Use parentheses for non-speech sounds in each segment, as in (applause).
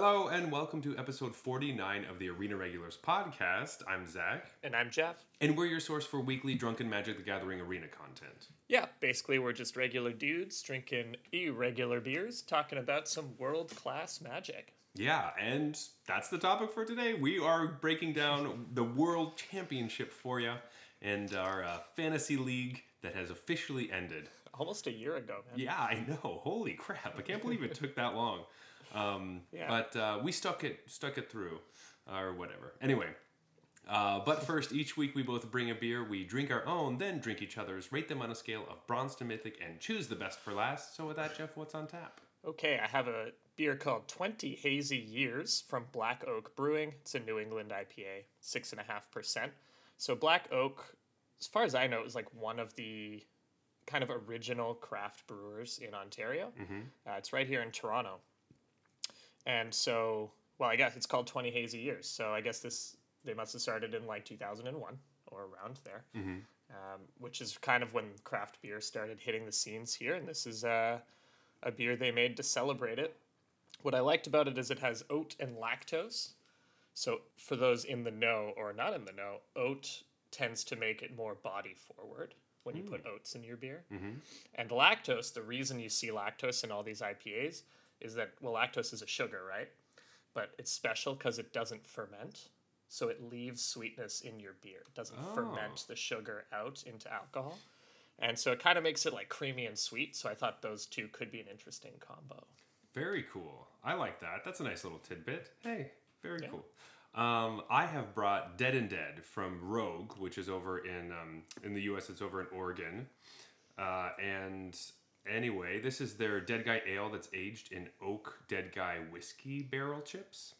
Hello and welcome to episode 49 of the Arena Regulars podcast. I'm Zach, And I'm Jeff. and we're your source for weekly Drunken Magic the Gathering arena content. Yeah, basically, we're just regular dudes drinking irregular beers, talking about some world class magic. Yeah, and that's the topic for today. We are breaking down the World Championship for you and our uh, fantasy league that has officially ended. Almost a year ago, man. Yeah, I know. Holy crap! I can't believe it took that long. Um, Yeah. But uh, we stuck it stuck it through, or whatever. Anyway, uh, but first, each week we both bring a beer. We drink our own, then drink each other's, rate them on a scale of bronze to mythic, and choose the best for last. So with that, Jeff, what's on tap? Okay, I have a beer called 20 Hazy Years from Black Oak Brewing. It's a New England IPA, 6.5%. So, Black Oak, as far as I know, is like one of the kind of original craft brewers in Ontario. Uh, it's right here in Toronto. And so, well, I guess it's called 20 Hazy Years. So, I guess this, they must have started in like 2001 or around there, um, which is kind of when craft beer started hitting the scenes here. And this is uh, a beer they made to celebrate it. What I liked about it is it has oat and lactose. So, for those in the know or not in the know, oat tends to make it more body forward when you put oats in your beer. And lactose, the reason you see lactose in all these IPAs is that, well, lactose is a sugar, right? But it's special because it doesn't ferment. So it leaves sweetness in your beer. It doesn't ferment the sugar out into alcohol. And so it kind of makes it like creamy and sweet. So I thought those two could be an interesting combo. Very cool. I like that. That's a nice little tidbit. Hey, very cool. Um, I have brought Dead and Dead from Rogue, which is over in um, in the U.S. It's over in Oregon. Uh, and anyway, this is their Dead Guy Ale that's aged in oak Dead Guy whiskey barrel chips.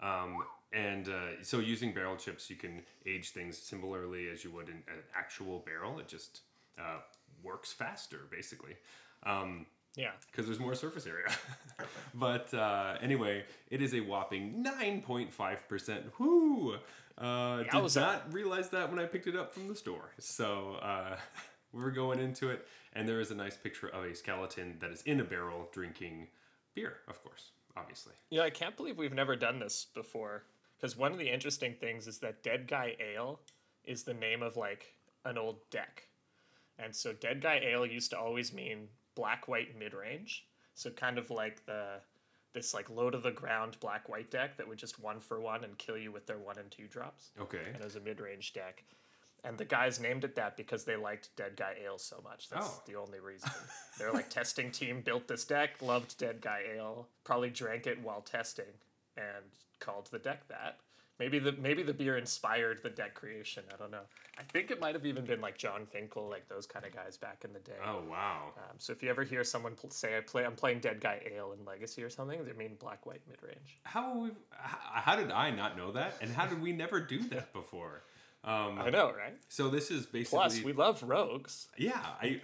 Um, and uh, so using barrel chips, you can age things similarly as you would in an actual barrel. It just uh, works faster, basically. Um, Yeah. because there's more surface area. (laughs) but uh, anyway, it is a whopping 9.5%. Whoo! Uh, did not realize that when I picked it up from the store. So uh, (laughs) we're going into it, and there is a nice picture of a skeleton that is in a barrel drinking beer, of course, obviously. Yeah, I can't believe we've never done this before. Because one of the interesting things is that Dead Guy Ale is the name of like an old deck. And so Dead Guy Ale used to always mean black white mid range. So kind of like the this like low to the ground black white deck that would just one for one and kill you with their one and two drops. Okay. And it was a mid range deck. And the guys named it that because they liked Dead Guy Ale so much. That's Oh. the only reason. Their like testing team built this deck, loved Dead Guy Ale, probably drank it while testing, and called the deck that. Maybe the maybe the beer inspired the deck creation. I don't know. I think it might have even been like Jon Finkel, like those kind of guys back in the day. Oh, wow. Um, so if you ever hear someone pl- say I play, I'm playing Dead Guy Ale in Legacy or something, they mean black white mid range. How, we, how did I not know that? And how did we never do that before? Um, I know, right? so this is basically. Plus, we love rogues. Yeah, I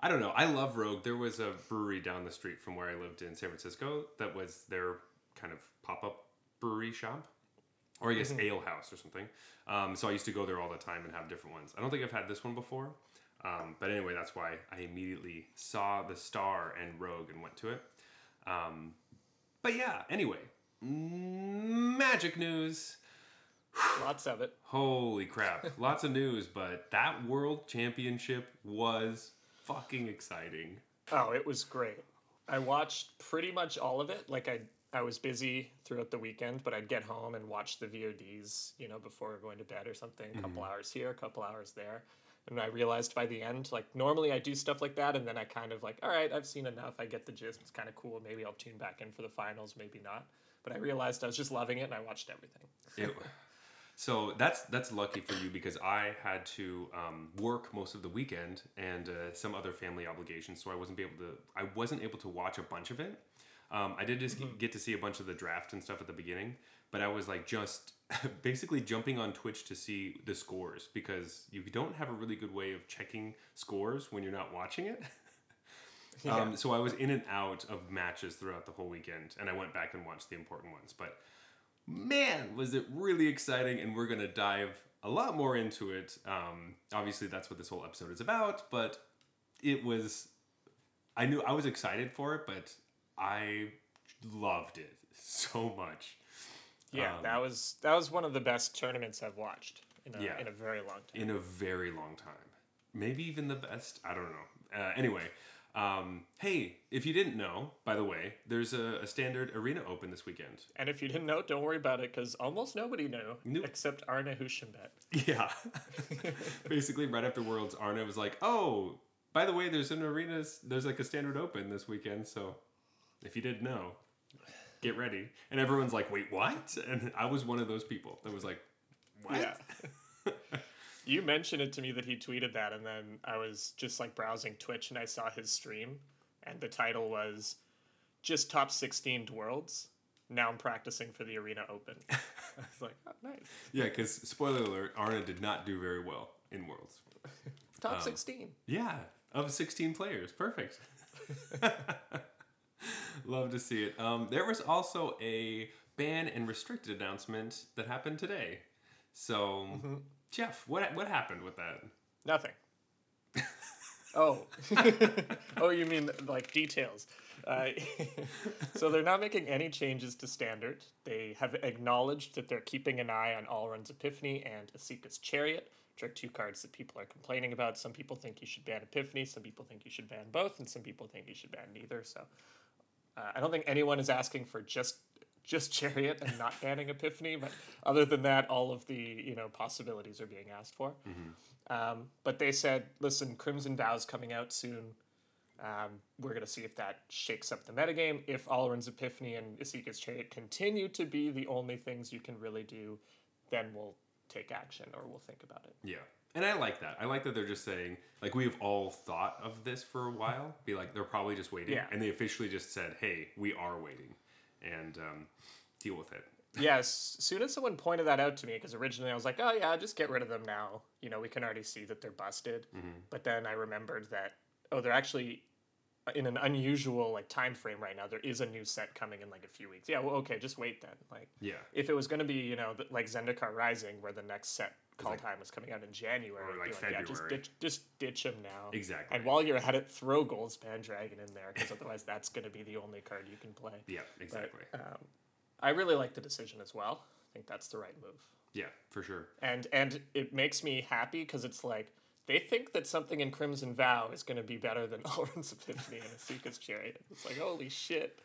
I don't know. I love Rogue. There was a brewery down the street from where I lived in San Francisco that was their kind of pop up brewery shop, or I guess ale house or something. Um, so I used to go there all the time and have different ones. I don't think I've had this one before, um, but anyway, that's why I immediately saw the star and Rogue and went to it. Um, but yeah, anyway, magic news. (sighs) Lots of it. Holy crap. (laughs) Lots of news, but that world championship was fucking exciting. Oh, it was great. I watched pretty much all of it. Like I I was busy throughout the weekend, but I'd get home and watch the VODs, you know, before going to bed or something. A couple mm-hmm. hours here, a couple hours there. And I realized by the end, like normally I do stuff like that, and then I kind of like, all right, I've seen enough. I get the gist. It's kind of cool. Maybe I'll tune back in for the finals. Maybe not. But I realized I was just loving it, and I watched everything. It, (laughs) so that's that's lucky for you because I had to um, work most of the weekend and uh, some other family obligations, so I wasn't be able to. I wasn't able to watch a bunch of it. Um, I did just get to see a bunch of the draft and stuff at the beginning, but I was like just (laughs) basically jumping on Twitch to see the scores because you don't have a really good way of checking scores when you're not watching it. (laughs) Um, so I was in and out of matches throughout the whole weekend, and I went back and watched the important ones. But man, was it really exciting! And we're gonna dive a lot more into it. Um, obviously, that's what this whole episode is about. But it was, I knew I was excited for it, but I loved it (laughs) so much. Yeah, Um, that was that was one of the best tournaments I've watched in a, Yeah. in a very long time. in a very long time. Maybe even the best. I don't know. Uh, anyway, um, hey, if you didn't know, by the way, there's a, a standard arena open this weekend. And if you didn't know, don't worry about it because almost nobody knew Nope. except Arne Huschenbeth. (laughs) Yeah. (laughs) Basically, right after Worlds, Arne was like, "Oh, by the way, there's an arena. There's like a standard open this weekend. So, if you didn't know, get ready." And everyone's like, "Wait, what?" And I was one of those people that was like, "What?" Yeah. (laughs) you mentioned it to me that he tweeted that, and then I was just like browsing Twitch and I saw his stream, and the title was just top 16 worlds. Now I'm practicing for the Arena Open. (laughs) I was like, oh, nice. Yeah, because spoiler alert, Arne did not do very well in Worlds. Top Um, 16. Yeah, of 16 players. Perfect. (laughs) Love to see it. Um, there was also a ban and restricted announcement that happened today. So, Jeff, what what happened with that? Nothing. (laughs) oh. (laughs) oh, you mean like details. Uh, (laughs) so they're not making any changes to standard. They have acknowledged that they're keeping an eye on Alrund's Epiphany and Esika's Chariot, which are two cards that people are complaining about. Some people think you should ban Epiphany, some people think you should ban both, and some people think you should ban neither. So uh, I don't think anyone is asking for just just (laughs) Chariot and not banning Epiphany, but other than that, all of the you know possibilities are being asked for. Um, but they said, listen, Crimson Vow's coming out soon. Um, we're going to see if that shakes up the metagame. If Alrund's Epiphany and Esika's Chariot continue to be the only things you can really do, then we'll take action or we'll think about it. Yeah. And I like that. I like that they're just saying, like, we've all thought of this for a while. Be like, they're probably just waiting. Yeah. And they officially just said, hey, we are waiting. And um, deal with it. (laughs) yes, as soon as someone pointed that out to me, because originally I was like, oh yeah, just get rid of them now. You know, we can already see that they're busted. But then I remembered that, oh, they're actually in an unusual like time frame right now. There is a new set coming in like a few weeks. Yeah, well, okay, just wait then. Like, Yeah. if it was going to be, you know, like Zendikar Rising, where the next set call time was coming out in January, Or, like, be yeah, just ditch, just ditch him now. Exactly. And while you're at it, throw Goldspan Dragon in there, because otherwise that's going to be the only card you can play. Yeah, But, exactly. um, I really like the decision as well. I think that's the right move, yeah, for sure. and and it makes me happy because it's like they think that something in Crimson Vow is going to be better than (laughs) Alrund's Epiphany and Esika's Chariot. It's like holy shit,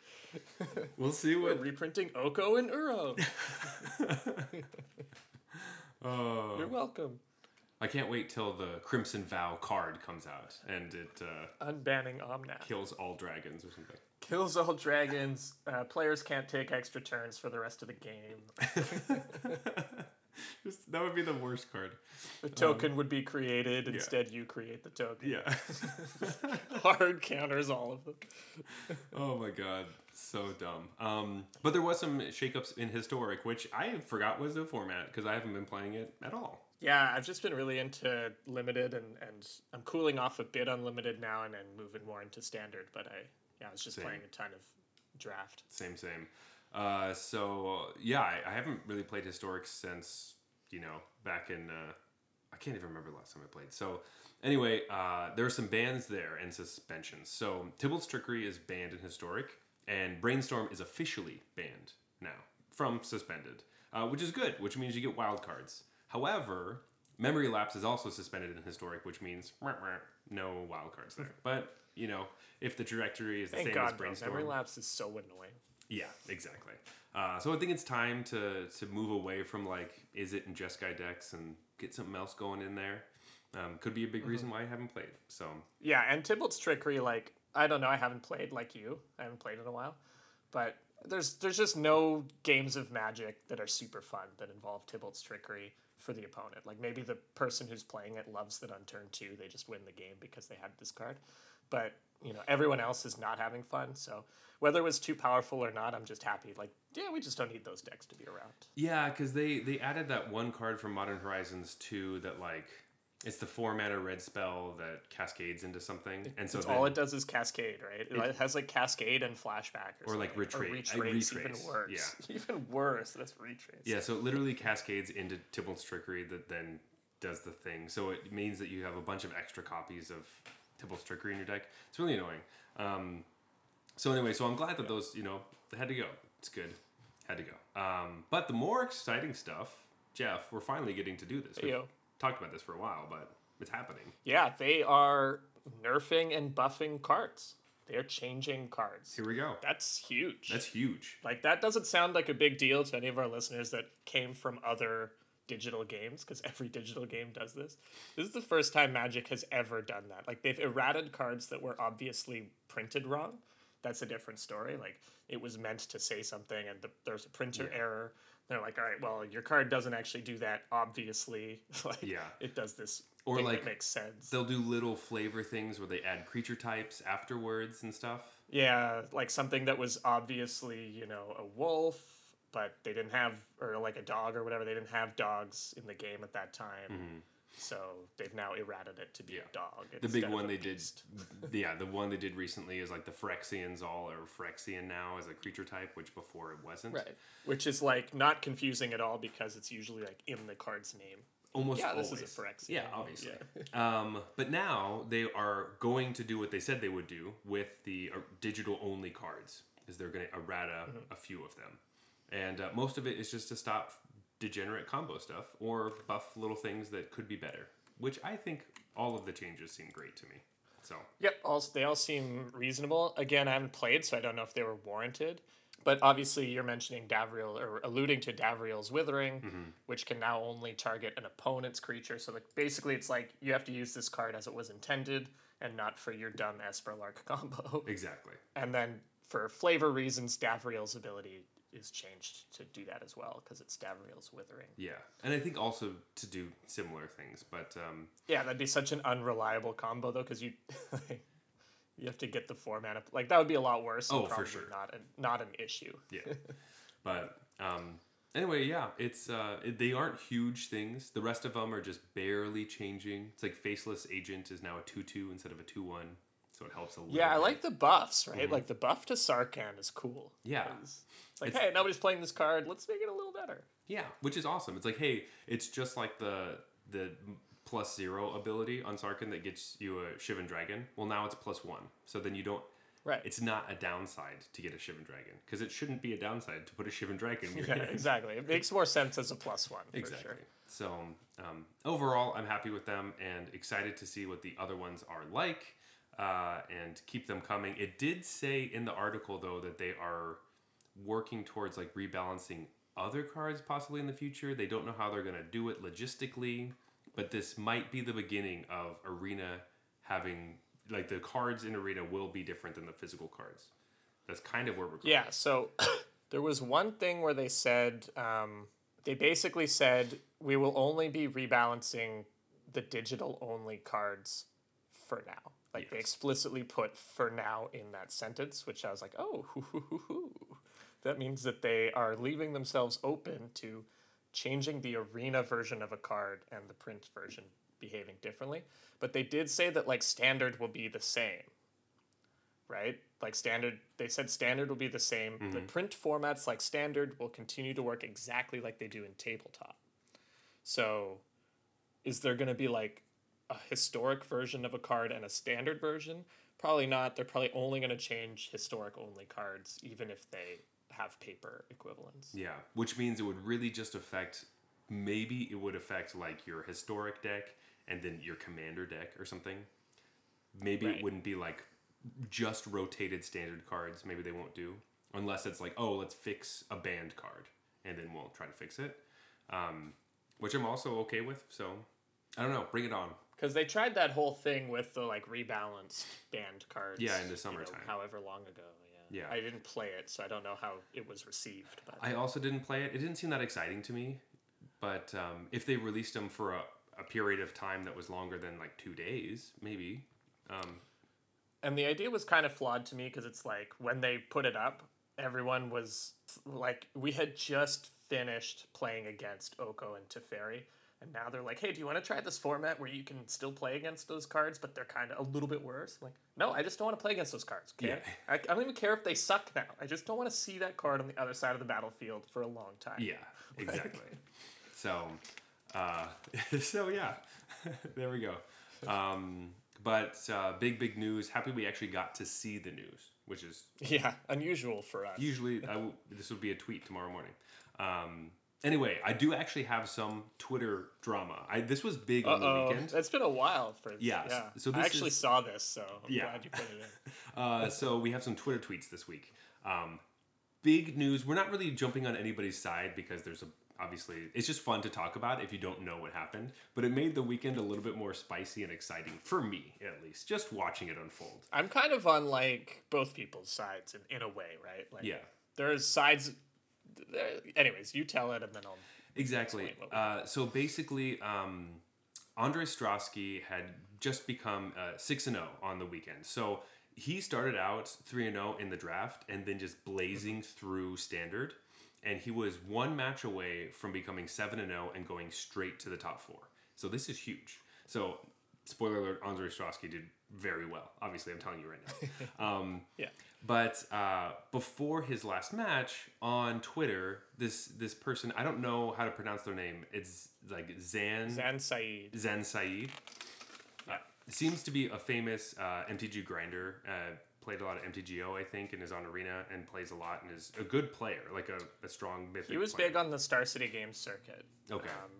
We'll see we're what. reprinting Oko and Uro. (laughs) Oh. You're welcome. I can't wait till the Crimson Vow card comes out and it uh, Unbanning Omnath. kills all dragons or something. Kills all dragons. Uh, players can't take extra turns for the rest of the game. (laughs) Just, that would be the worst card. The token would be created. Instead, you create the token. Yeah. (laughs) Hard counters all of them. oh my god, so dumb. Um, but there was some shakeups in historic, which I forgot was the format because I haven't been playing it at all. Yeah, I've just been really into limited, and, and I'm cooling off a bit on limited now, and then moving more into standard. But I, yeah, I was just Same. playing a ton of draft. Same, same. Uh, so yeah, I, I haven't really played historic since you know back in. Uh, I can't even remember the last time I played. So anyway, uh, there are some bans there and suspensions. So Tibalt's Trickery is banned in historic, and Brainstorm is officially banned now from suspended, uh, which is good, which means you get wild cards. However, Memory Lapse is also suspended in historic, which means no wild cards there. (laughs) But you know, if the trajectory is the Thank same as God, bro. Brainstorm, Memory lapse is so annoying. yeah, exactly. Uh, so I think it's time to to move away from like is it in Jeskai decks and get something else going in there. Um, could be a big Mm-hmm. reason why I haven't played. So Yeah, and Tibalt's trickery, like I don't know, I haven't played like you. I haven't played in a while, but there's there's just no games of Magic that are super fun that involve Tibalt's trickery for the opponent. Like maybe the person who's playing it loves that on turn two they just win the game because they had this card, but you know everyone else is not having fun. So whether it was too powerful or not, I'm just happy. Like yeah, we just don't need those decks to be around. yeah, because they they added that one card from Modern Horizons 2 that like it's the four mana red spell that cascades into something, and so all it does is cascade, right? It, has like cascade and flashback, or, Or, like, something. retrace- uh, retrace, even retrace, worse. (laughs) even worse. That's retrace. Yeah, so it literally cascades into Tibalt's Trickery that then does the thing. So it means that you have a bunch of extra copies of Tibalt's Trickery in your deck. It's really annoying. Um, So anyway, so I'm glad that those you know they had to go. It's good, had to go. Um, but the more exciting stuff, Jeff, we're finally getting to do this. We've. Talked about this for a while, but it's happening. Yeah, they are nerfing and buffing cards. They're changing cards. Here we go. That's huge. That's huge. like that doesn't sound like a big deal to any of our listeners that came from other digital games because every digital game does this. This is the first time Magic has ever done that. Like they've errated cards that were obviously printed wrong. That's a different story. Like it was meant to say something and the, there's a printer error. They're like, all right, well, your card doesn't actually do that. Obviously, (laughs) like Yeah. it does this. Or like- makes sense. They'll do little flavor things where they add creature types afterwards and stuff. Yeah, like something that was obviously, you know, a wolf, but they didn't have, or like a dog or whatever, they didn't have dogs in the game at that time. Mm-hmm. So they've now errated it to be Yeah. a dog. The big one a they did, yeah, the one they did recently is like the Phyrexians all are Phyrexian now as a creature type, which before it wasn't. Right. Which is like not confusing at all because it's usually like in the card's name. Almost Yeah, this always. is a Phyrexian. Yeah, obviously. Yeah. Um, but now they are going to do what they said they would do with the uh, digital only cards. Is they're going to errata Mm-hmm. a few of them, and uh, most of it is just to stop degenerate combo stuff or buff little things that could be better. Which I think all of the changes seem great to me. So Yep, all, they all seem reasonable. Again, I haven't played, so I don't know if they were warranted. But obviously, you're mentioning Davriel or alluding to Davriel's Withering, mm-hmm. which can now only target an opponent's creature. So, like, basically, it's like you have to use this card as it was intended and not for your dumb Esperlark (laughs) combo. exactly. and then, for flavor reasons, Davriel's ability is changed to do that as well because it's Davriel's Withering. Yeah, and I think also to do similar things, but um, Yeah, that'd be such an unreliable combo though, because you (laughs) you have to get the four mana. Like that would be a lot worse. Oh, for sure. Not a, not an issue. (laughs) yeah. but um, anyway, yeah, it's uh, it, they aren't huge things. The rest of them are just barely changing. It's like faceless agent is now a two two instead of a two one, so it helps a little. Yeah, I like the buffs. Right, like the buff to Sarkhan is cool. Mm-hmm. Yeah. It's like, It's- hey, nobody's playing this card. Let's make it a little better. Yeah, which is awesome. It's like, hey, it's just like the the plus zero ability on Sarkhan that gets you a Shivan Dragon. Well, now it's plus one, so then you don't. Right. It's not a downside to get a Shivan Dragon because it shouldn't be a downside to put a Shivan Dragon. (laughs) yeah, hand. exactly. It makes more sense as a plus one. For Exactly. Sure. So um, overall, I'm happy with them and excited to see what the other ones are like uh, and keep them coming. It did say in the article though that they are working towards like rebalancing other cards possibly in the future. They don't know how they're to do it logistically, but this might be the beginning of Arena having like the cards in Arena will be different than the physical cards. That's kind of where we're going. Yeah, so (coughs) there was one thing where they said, um, they basically said, we will only be rebalancing the digital only cards for now. Like they explicitly put for now in that sentence, which I was like, oh, hoo, hoo, hoo, hoo. that means that they are leaving themselves open to changing the arena version of a card and the print version behaving differently. But they did say that like standard will be the same right? Like standard, they said standard will be the same. The mm-hmm. print formats like standard will continue to work exactly like they do in tabletop. So, is there going to be like a historic version of a card and a standard version? Probably not. They're probably only going to change historic only cards, even if they have paper equivalents. Yeah, which means it would really just affect maybe it would affect like your historic deck and then your commander deck or something. Maybe Right. it wouldn't be like just rotated standard cards. Maybe they won't do unless it's like, oh, let's fix a banned card and then we'll try to fix it. Um, which I'm also okay with. So I don't know, bring it on. Because they tried that whole thing with the like rebalanced banned cards. Yeah, in the you know, summertime. however long ago. Yeah. Yeah. I didn't play it, so I don't know how it was received. But I also didn't play it. It didn't seem that exciting to me. But um, if they released them for a, a period of time that was longer than like two days, maybe. Um, And the idea was kind of flawed to me because it's like when they put it up, everyone was like, we had just finished playing against Oko and Teferi. And now they're like, hey, do you want to try this format where you can still play against those cards, but they're kind of a little bit worse? I'm like, no, I just don't want to play against those cards. Okay? Yeah. I, I don't even care if they suck now. I just don't want to see that card on the other side of the battlefield for a long time. yeah, (laughs) exactly. so, uh, (laughs) so yeah, (laughs) there we go. Um, but uh, big, big news. Happy we actually got to see the news. which is Yeah, unusual for us. usually I w- this would be a tweet tomorrow morning. Um, anyway, I do actually have some Twitter drama. I this was big on the Oh, weekend. it's been a while for Yeah, Yeah, so I actually is- saw this, so I'm Yeah. glad you put it in. (laughs) Uh, so we have some Twitter tweets this week. Um, big news. We're not really jumping on anybody's side because there's a obviously it's just fun to talk about if you don't know what happened. But it made the weekend a little bit more spicy and exciting for me, at least, just watching it unfold. I'm kind of on like both people's sides in, in a way, right? Like, Yeah. There's sides. Anyways, you tell it, and then I'll. Exactly. Uh, so basically, um, Andrej Strasky had just become uh, six and zero on the weekend. So he started out three and zero in the draft, and then just blazing through standard. And he was one match away from becoming seven and zero and going straight to the top four. So this is huge. So spoiler alert: Andrej Strasky did very well. Obviously, I'm telling you right now. (laughs) Um, Yeah. but uh, before his last match on Twitter, this this person I don't know how to pronounce their name. It's like Zan Zan Syed. Zan Syed. Uh, seems to be a famous uh, MTG grinder. Uh, played a lot of MTGO, I think, and is on Arena and plays a lot and is a good player, like a, a strong mythic. He was player. big on the Star City Games circuit. Okay. Um,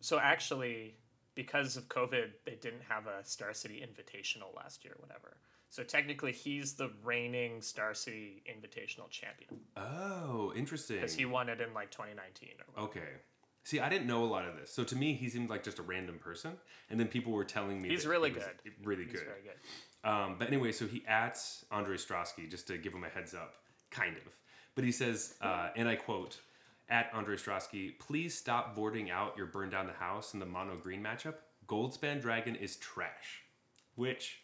so actually, because of COVID, they didn't have a Star City Invitational last year, whatever. So technically, he's the reigning Star City Invitational champion oh, interesting. because he won it in like 2019 or whatever. Okay. See, I didn't know a lot of this. So to me, he seemed like just a random person. And then people were telling me He's really he good. Really He's good. very good. Um, but anyway, so he ats Andrej Strasky just to give him a heads up, kind of. But he says, uh, and I quote, at Andrej Strasky, please stop boarding out your burn down the house in the mono green matchup. Goldspan Dragon is trash. Which,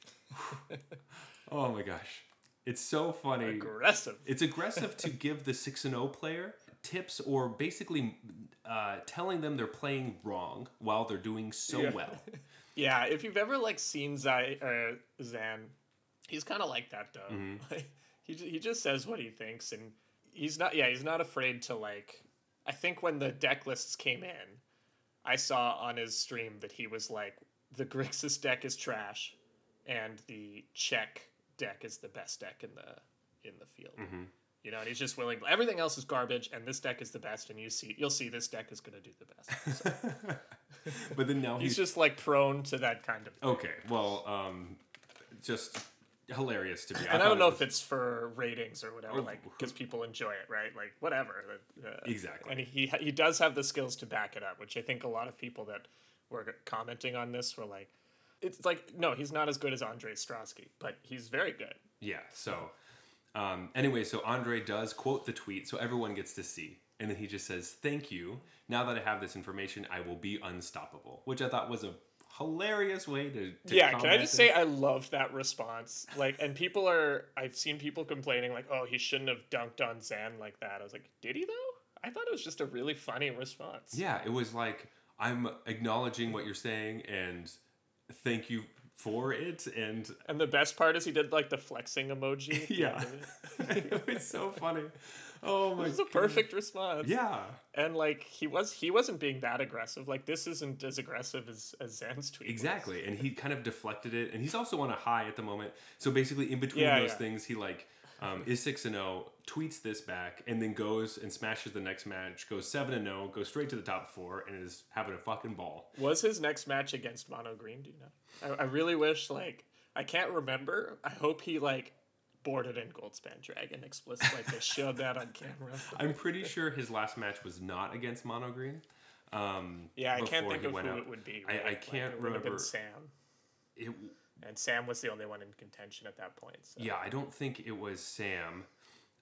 (laughs) oh my gosh, it's so funny. Aggressive. It's aggressive to (laughs) give the 6 and 0 player tips or basically uh, telling them they're playing wrong while they're doing so Yeah. well. (laughs) Yeah, if you've ever like seen Zai, uh, Zan, he's kind of like that though. Mm-hmm. he he just says what he thinks, and he's not. Yeah, he's not afraid to like. I think when the deck lists came in, I saw on his stream that he was like, the Grixis deck is trash, and the Czech deck is the best deck in the in the field. Mm-hmm. You know, and he's just willing. Everything else is garbage, and this deck is the best. And you see, you'll see this deck is going to do the best. (laughs) So but then now he's he's just like prone to that kind of. Thing. Okay, well, um, just hilarious to me. and I don't know was- if it's for ratings or whatever, Oh, like because people enjoy it, right? Like whatever. Uh, Exactly. And he he does have the skills to back it up, which I think a lot of people that were commenting on this were like, it's like no, he's not as good as Andrej Strasky, but he's very good. yeah. So, um, anyway, so Andrej does quote the tweet, so everyone gets to see, and then he just says, "Thank you. Now that I have this information, I will be unstoppable," which I thought was a hilarious way to. to yeah, can I just and- say I love that response? Like, and people are I've seen people complaining like, oh, he shouldn't have dunked on Zan like that. I was like, did he though? I thought it was just a really funny response. Yeah, it was like I'm acknowledging what you're saying and thank you for it, and And the best part is he did like the flexing emoji. (laughs) yeah, end of it. it was so funny. Oh my! It was a perfect response. Yeah. And like he was he wasn't being that aggressive. Like this isn't as aggressive as, as Zan's tweet. was. Exactly, and he kind of deflected it, and he's also on a high at the moment. So basically, in between Yeah, those yeah. things, he like um, is six and zero, tweets this back, and then goes and smashes the next match, goes seven and zero, goes straight to the top four, and is having a fucking ball. Was his next match against Mono Green, do you know? I, I really wish like I can't remember. I hope he like boarded in Goldspan Dragon explicit like they showed that on camera. (laughs) I'm pretty sure his last match was not against Mono Green. Um, Yeah, I can't think of who out. it would be. I- I can't it would have been remember. Sam. It, And Sam was the only one in contention at that point. So. yeah, I don't think it was Sam.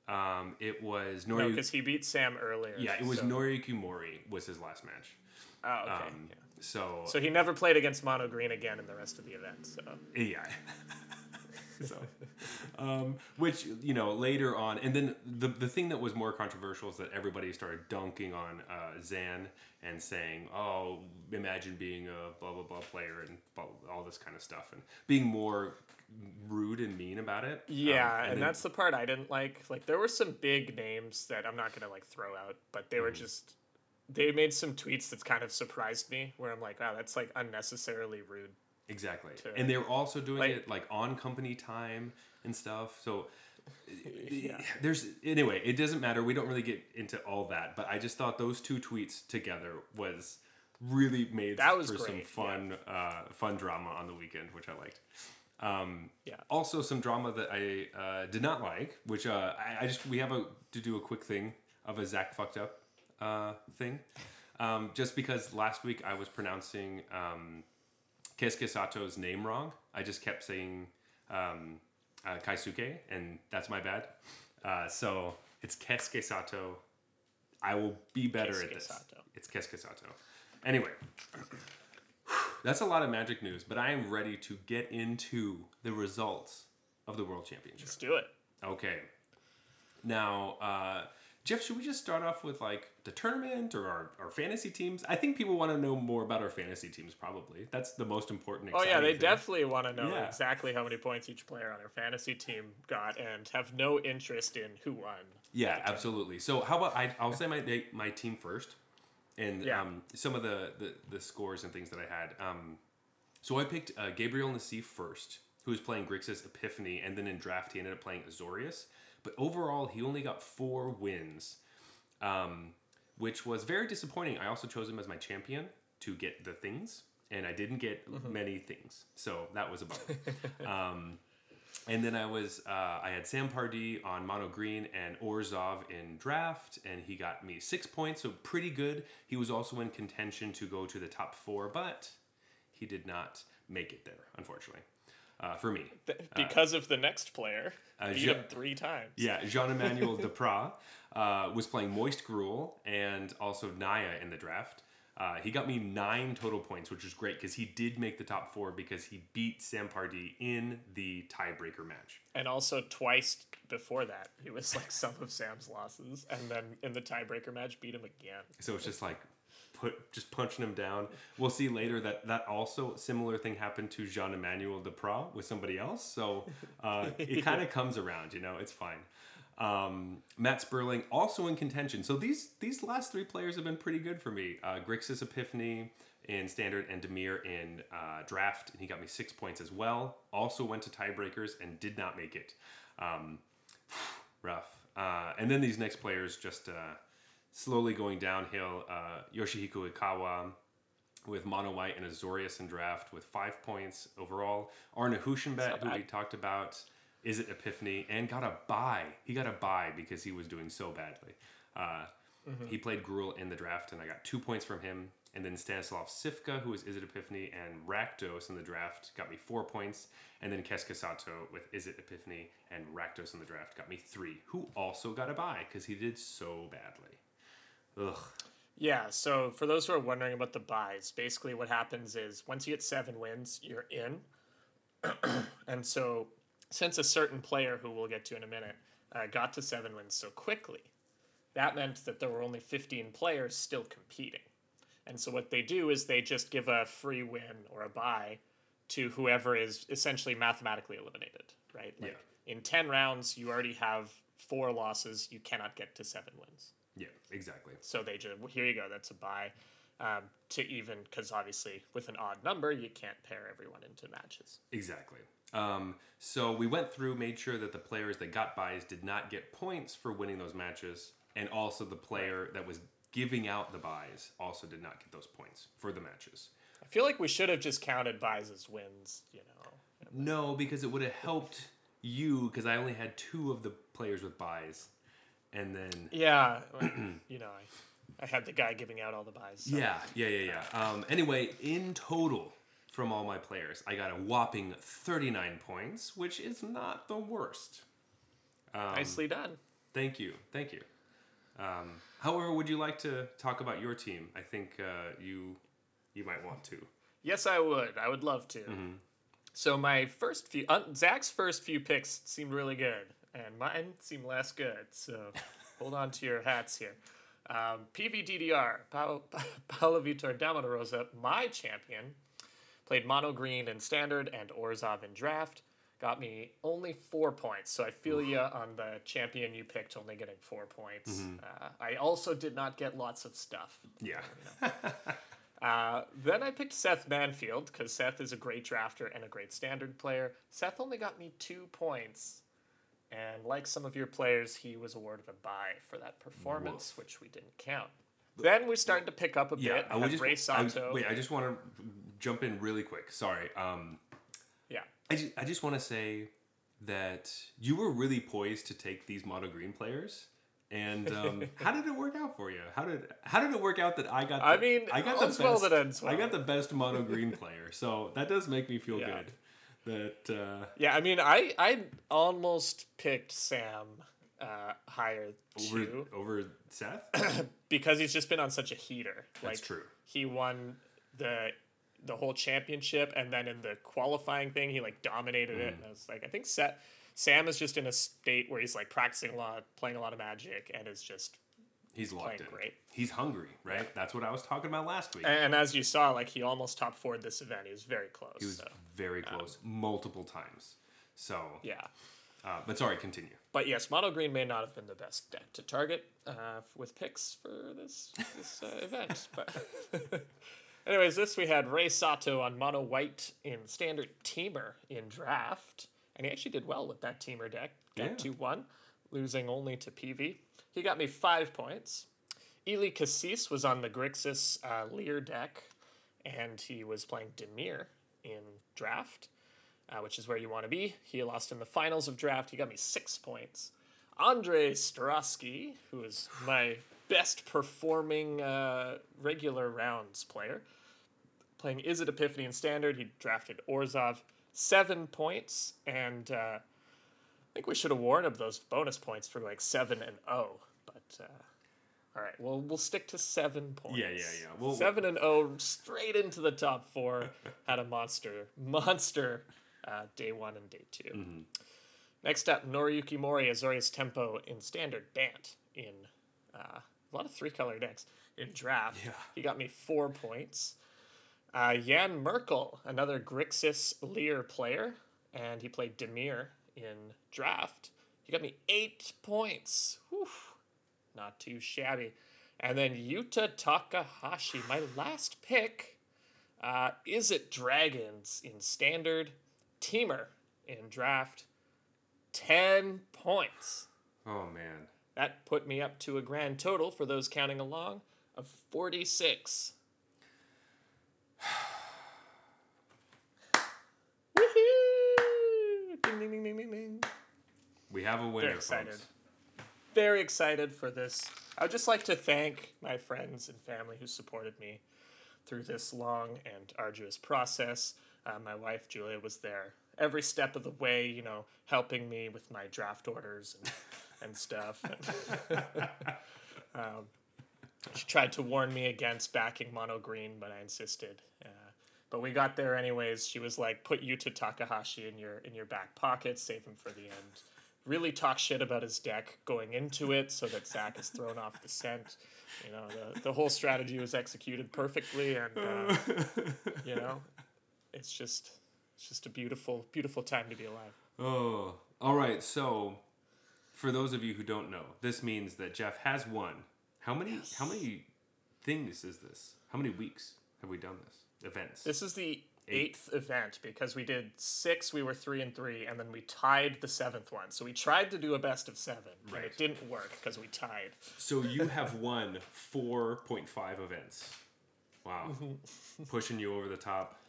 Um, it was No, Nori. because he beat Sam earlier. yeah, it was so. Noriyuki Mori was his last match. Oh, okay. Um, yeah. So So he never played against Mono Green again in the rest of the event. So Yeah. (laughs) (laughs) so, um, which you know later on, and then the the thing that was more controversial is that everybody started dunking on uh, Zan and saying, "Oh, imagine being a blah blah blah player and blah, all this kind of stuff," and being more rude and mean about it. Um, yeah, and, then- that's the part I didn't like. Like there were some big names that I'm not gonna like throw out, but they were Mm-hmm. just they made some tweets that kind of surprised me. Where I'm like, wow, that's like unnecessarily rude. Exactly. and they were also doing like- it like on company time and stuff. So (laughs) Yeah. there's anyway it doesn't matter we don't really get into all that but i just thought those two tweets together was really made That was for some great, fun uh, fun drama on the weekend which i liked um, Yeah. also some drama that i uh, did not like which uh, I, I just we have a to do a quick thing of a zach fucked up uh, thing um, just because last week i was pronouncing um, Keisuke Sato's name wrong. I just kept saying um, uh, Kaisuke, and that's my bad. Uh, so it's Keisuke Sato. I will be better at this. Sato. It's Keisuke Sato. Anyway, that's a lot of magic news, but I am ready to get into the results of the World Championship. Let's do it. Okay. Now, uh, Jeff, should we just start off with like the tournament or our, our fantasy teams? I think people want to know more about our fantasy teams, probably. That's the most important. Oh yeah, they thing. definitely want to know Yeah. exactly how many points each player on their fantasy team got, and have no interest in who won. Yeah, absolutely. So how about I? I'll say my my team first, and Yeah. um, some of the, the the scores and things that I had. Um, so I picked uh, Gabriel Nassif first, who was playing Grixis Epiphany, and then in draft he ended up playing Azorius. But overall, he only got four wins, um, which was very disappointing. I also chose him as my champion to get the things, and I didn't get many things, so that was a bummer. (laughs) um, and then I was uh, I had Sam Pardee on mono green and Orzhov in draft, and he got me six points, so pretty good. He was also in contention to go to the top four, but he did not make it there, unfortunately, uh, for me. Th- because of the next player, uh, beat him three times. Yeah, Jean Emmanuel (laughs) Depraz uh, was playing Moist Gruul and also Naya in the draft. Uh, he got me nine total points, which was great because he did make the top four because he beat Sam Pardee in the tiebreaker match. And also twice before that, he was like some of Sam's losses, and then in the tiebreaker match, beat him again. So it's just like put just punching him down. We'll see later that that also similar thing happened to Jean Emmanuel Depraz with somebody else. So uh, (laughs) it kind of comes around, you know. It's fine. Um, Matt Sperling also in contention. So these these last three players have been pretty good for me. Uh, Grixis Epiphany in standard and Dimir in uh, draft, and he got me six points as well. Also went to tiebreakers and did not make it. Um, (sighs) rough. Uh, and then these next players just uh, slowly going downhill. Uh, Yoshihiko Ikawa with Mono White and Azorius in draft with five points overall. Arne Huschenbeth, who we talked about, Izzet Epiphany, and got a buy. He got a buy because he was doing so badly. Uh, He played Gruul in the draft, and I got two points from him. And then Stanislav Cifka, who was Izzet Epiphany, and Rakdos in the draft got me four points. And then Keisuke Sato with Izzet Epiphany and Rakdos in the draft got me three, who also got a buy because he did so badly. Ugh. Yeah, so for those who are wondering about the buys, basically what happens is once you get seven wins, you're in. (clears throat) and so, since a certain player, who we'll get to in a minute, uh, got to seven wins so quickly, that meant that there were only 15 players still competing. And so, what they do is they just give a free win or a buy to whoever is essentially mathematically eliminated, right? Like in 10 rounds, you already have four losses, you cannot get to seven wins. Yeah, exactly. So they just here you go. That's a buy um, to even because obviously with an odd number you can't pair everyone into matches. Exactly. Um, so we went through, made sure that the players that got buys did not get points for winning those matches, and also the player that was giving out the buys also did not get those points for the matches. I feel like we should have just counted buys as wins. You know. No, because it would have helped you because I only had two of the players with buys, and then Yeah. (clears throat) you know, I, I had the guy giving out all the buys. so- yeah, yeah, yeah, yeah. Um, anyway, in total from all my players, I got a whopping thirty-nine points, which is not the worst. Um, Nicely done. Thank you, thank you. Um, however, would you like to talk about your team? I think uh, you you might want to. Yes, I would. I would love to. So my first few, uh, Zach's first few picks seemed really good, and mine seem less good. So hold on to your hats here. Um, PVDDR, Paulo, (laughs) Paulo Vitor Damo da Rosa, my champion, played mono green in standard and Orzhov in draft. Got me only four points, so I feel you on the champion you picked only getting four points. Uh, I also did not get lots of stuff. Yeah, (laughs) Uh, then I picked Seth Manfield because Seth is a great drafter and a great standard player. Seth only got me two points, And like some of your players, he was awarded a bye for that performance, which we didn't count. Then we started to pick up a Yeah, bit. I would just Ray I- wait. I just want to jump in really quick. Sorry. Um, yeah. I just, I just want to say that you were really poised to take these mono green players. And um, (laughs) how did it work out for you? How did how did it work out that I got? The, I mean, I got the well best. that ends I got the best mono green (laughs) player, so that does make me feel Yeah. good. That uh, Yeah, I mean, I I almost picked Sam uh, higher over too (clears throat) over Seth. (clears throat) because he's just been on such a heater. That's like, true. He won the the whole championship, and then in the qualifying thing, he like dominated it. And I was like, I think Sa- Sam is just in a state where he's like practicing a lot, playing a lot of Magic, and is just. He's locked in. great. He's hungry, right? That's what I was talking about last week. And as you saw, like he almost top four this event. He was very close. he was so, very close multiple times. So, yeah. uh, but sorry, continue. But yes, mono green may not have been the best deck to target uh, with picks for this this uh, (laughs) event. But (laughs) anyways, this we had Rei Sato on mono white in standard Temur in draft, and he actually did well with that Temur deck. Got Yeah. two one, losing only to PV. He got me five points. Eli Kassis was on the Grixis uh, Lier deck, and he was playing Dimir in draft uh, which is where you want to be. He lost in the finals of draft. He got me six points. Andrej Strasky, who is my best performing uh, regular rounds player, playing Izzet Epiphany in standard. He drafted Orzhov, seven points, and uh, think we should award him those bonus points for like seven and oh. But uh, all right, well we'll stick to seven points. Yeah, yeah, yeah. We'll- seven and oh, straight into the top four. (laughs) Had a monster, monster uh, day one and day 2 Mm-hmm. Next up, Noriyuki Mori, Azorius Tempo in standard Bant in uh, a lot of three color decks in draft. Yeah. He got me four points. Uh, Jan Merkel, another Grixis Lier player, and he played Dimir in draft. He got me eight points. Whew. Not too shabby. And then Yuta Takahashi, my last pick. Uh, Izzet Dragons in standard? Temur in draft. 10 points. Oh man. That put me up to a grand total for those counting along of 46. (sighs) (sighs) (sighs) Ding, ding, ding, ding, ding, ding. We have a winner, Very excited. folks. Very excited for this. I would just like to thank my friends and family who supported me through this long and arduous process. Uh, my wife Julia was there every step of the way, you know, helping me with my draft orders and, (laughs) and stuff. (laughs) um, she tried to warn me against backing mono green, but I insisted. Uh, but we got there anyways. She was like, "Put Yuta Takahashi in your in your back pocket, save him for the end." Really talk shit about his deck going into it, so that Zach is thrown off the scent. You know, the the whole strategy was executed perfectly, and uh, (laughs) you know, it's just it's just a beautiful beautiful time to be alive. Oh, all right. So, for those of you who don't know, this means that Jeff has won. How many? How many things is this? How many weeks have we done this? Events. This is the eighth event because we did six, we were three and three, and then we tied the seventh one. So we tried to do a best of seven, and Right. it didn't work because we tied. So you have (laughs) won four point five events. Wow, mm-hmm. pushing you over the top,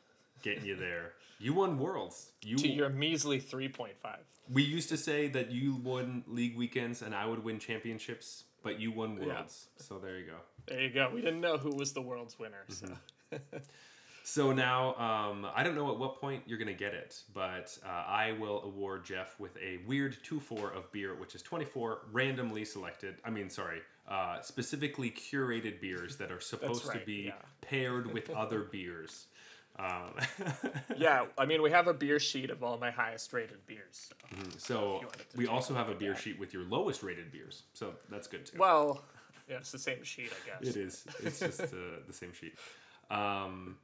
getting you there. You won worlds. You. To your measly three point five. we used to say that you won league weekends and I would win championships, but you won worlds. So there you go. There you go. We didn't know who was the world's winner. So mm-hmm. (laughs) So now, um, I don't know at what point you're going to get it, but uh, I will award Jeff with a weird 2 4 of beer, which is 24 randomly selected. I mean, sorry, uh, specifically curated beers that are supposed to be yeah. paired with (laughs) other beers. Um, (laughs) yeah, I mean we have a beer sheet of all my highest rated beers. So. so wanted to we also have a beer that. sheet with your lowest rated beers. So that's good too. Well, yeah, it's the same sheet, I guess. It is. It's just uh, the same sheet. Um,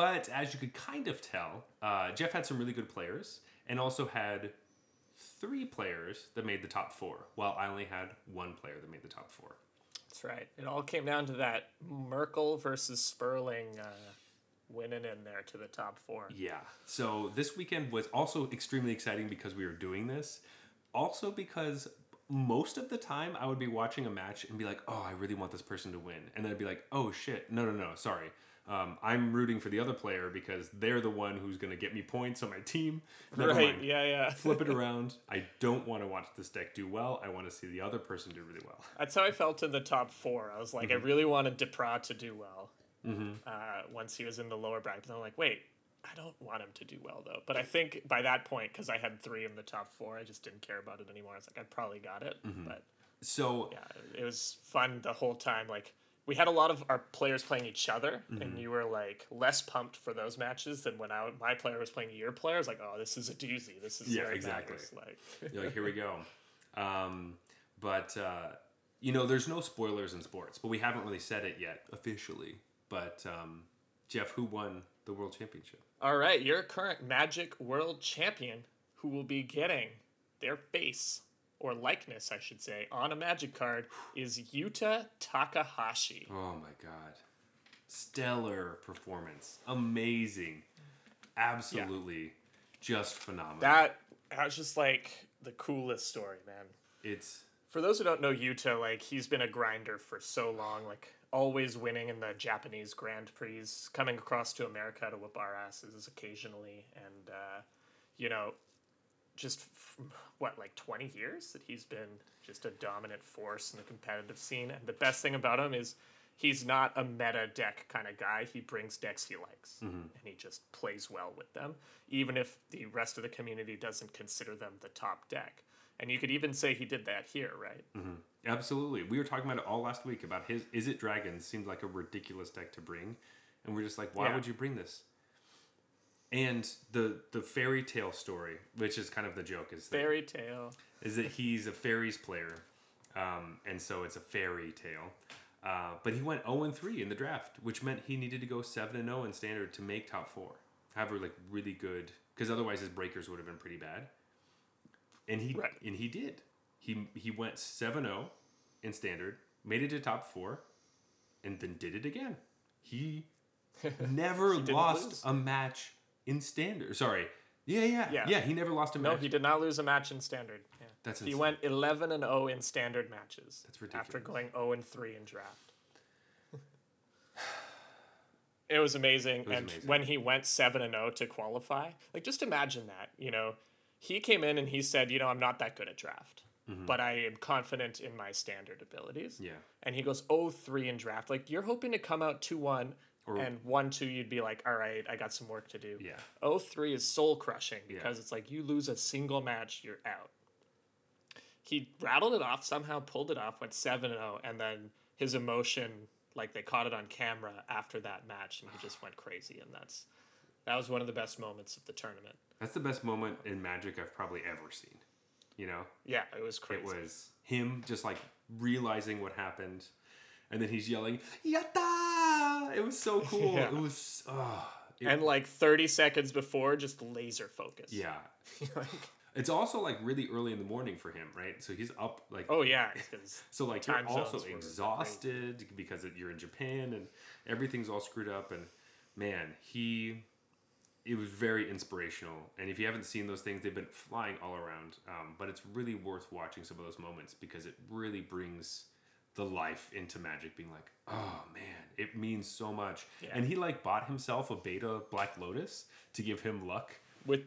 but as you could kind of tell, uh, Jeff had some really good players and also had three players that made the top four, while I only had one player that made the top four. That's right. It all came down to that Merkel versus Sperling uh, winning in there to the top four. Yeah. So this weekend was also extremely exciting because we were doing this, also because most of the time I would be watching a match and be like, oh, I really want this person to win. And then I'd be like, oh shit, no, no, no, sorry. Um, I'm rooting for the other player because they're the one who's going to get me points on my team. Never right? mind. Yeah, yeah. (laughs) Flip it (laughs) around. I don't want to watch this deck do well. I want to see the other person do really well. That's how I felt in the top four. I was like, Mm-hmm. I really wanted Depraz to do well. Uh, once he was in the lower bracket, and I'm like, wait, I don't want him to do well though. But I think by that point, because I had three in the top four, I just didn't care about it anymore. I was like, I probably got it. Mm-hmm. But So yeah, it was fun the whole time. Like we had a lot of our players playing each other, Mm-hmm. and you were like less pumped for those matches than when I, my player was playing your player. I was like, oh, this is a doozy. This is Yeah, exactly. Like, like, here we go. (laughs) Um, but uh, you know, there's no spoilers in sports, but we haven't really said it yet officially. But um, Jeff, who won the world championship? All right, your current Magic World Champion, who will be getting their face or likeness, I should say, on a Magic card, is Yuta Takahashi. Oh my god. Stellar performance. Amazing. Absolutely just phenomenal. That that was just like the coolest story, man. it's For those who don't know Yuta, like he's been a grinder for so long, like always winning in the Japanese Grand Prix, coming across to America to whip our asses occasionally, and uh, you know, just f- what like twenty years that he's been just a dominant force in the competitive scene. And the best thing about him is he's not a meta deck kind of guy. He brings decks he likes, mm-hmm. and he just plays well with them, even if the rest of the community doesn't consider them the top deck. And you could even say he did that here, right? Mm-hmm. absolutely. We were talking about it all last week about his Izzet Dragons seemed like a ridiculous deck to bring. And we're just like, why Yeah. would you bring this? And the the fairy tale story, which is kind of the joke, is that Fairy tale. is that he's a fairies player, um, and so it's a fairy tale. Uh, but he went 0 and 3 in the draft, which meant he needed to go 7 and 0 in standard to make top four. Have a like really good, because otherwise his breakers would have been pretty bad. And he Right. and he did. He he went 7 0 in standard, made it to top four, and then did it again. He (laughs) never lost a match in standard. Sorry. Yeah, yeah, yeah. Yeah. he never lost a match. No, he did not lose a match in standard. Yeah. That's he went 11 and 0 in standard matches. That's ridiculous. After going 0 and 3 in draft. (sighs) it was amazing. was and amazing. when he went 7 and 0 to qualify, like just imagine that, you know, he came in and he said, you know, I'm not that good at draft, but I am confident in my standard abilities. Mm-hmm. Yeah. And he goes 0 3 in draft. Like you're hoping to come out 2 1 Or- and 1 2, you'd be like, all right, I got some work to do. Yeah. 03 is soul crushing because it's like you lose a single match, you're out. He rattled it off, somehow pulled it off, went 7 0, and then his emotion, like they caught it on camera after that match, and he just went crazy. And that's that was one of the best moments of the tournament. That's the best moment in Magic I've probably ever seen. You know, Yeah, it was crazy. it was him just like realizing what happened, and then he's yelling "Yatta!" (laughs) It was so (laughs) cool. Yeah. It was, oh, it- and like 30 seconds before, just laser focus. yeah. (laughs) Like, It's also like really early in the morning for him, right? So he's up like oh, yeah. So like you're also exhausted because you're in Japan and everything's all screwed up and man, he it was very inspirational. And if you haven't seen those things, they've been flying all around. Um, but it's really worth watching some of those moments because it really brings the life into Magic, being like, oh man, it means so much. Yeah. And he like bought himself a beta Black Lotus to give him luck. with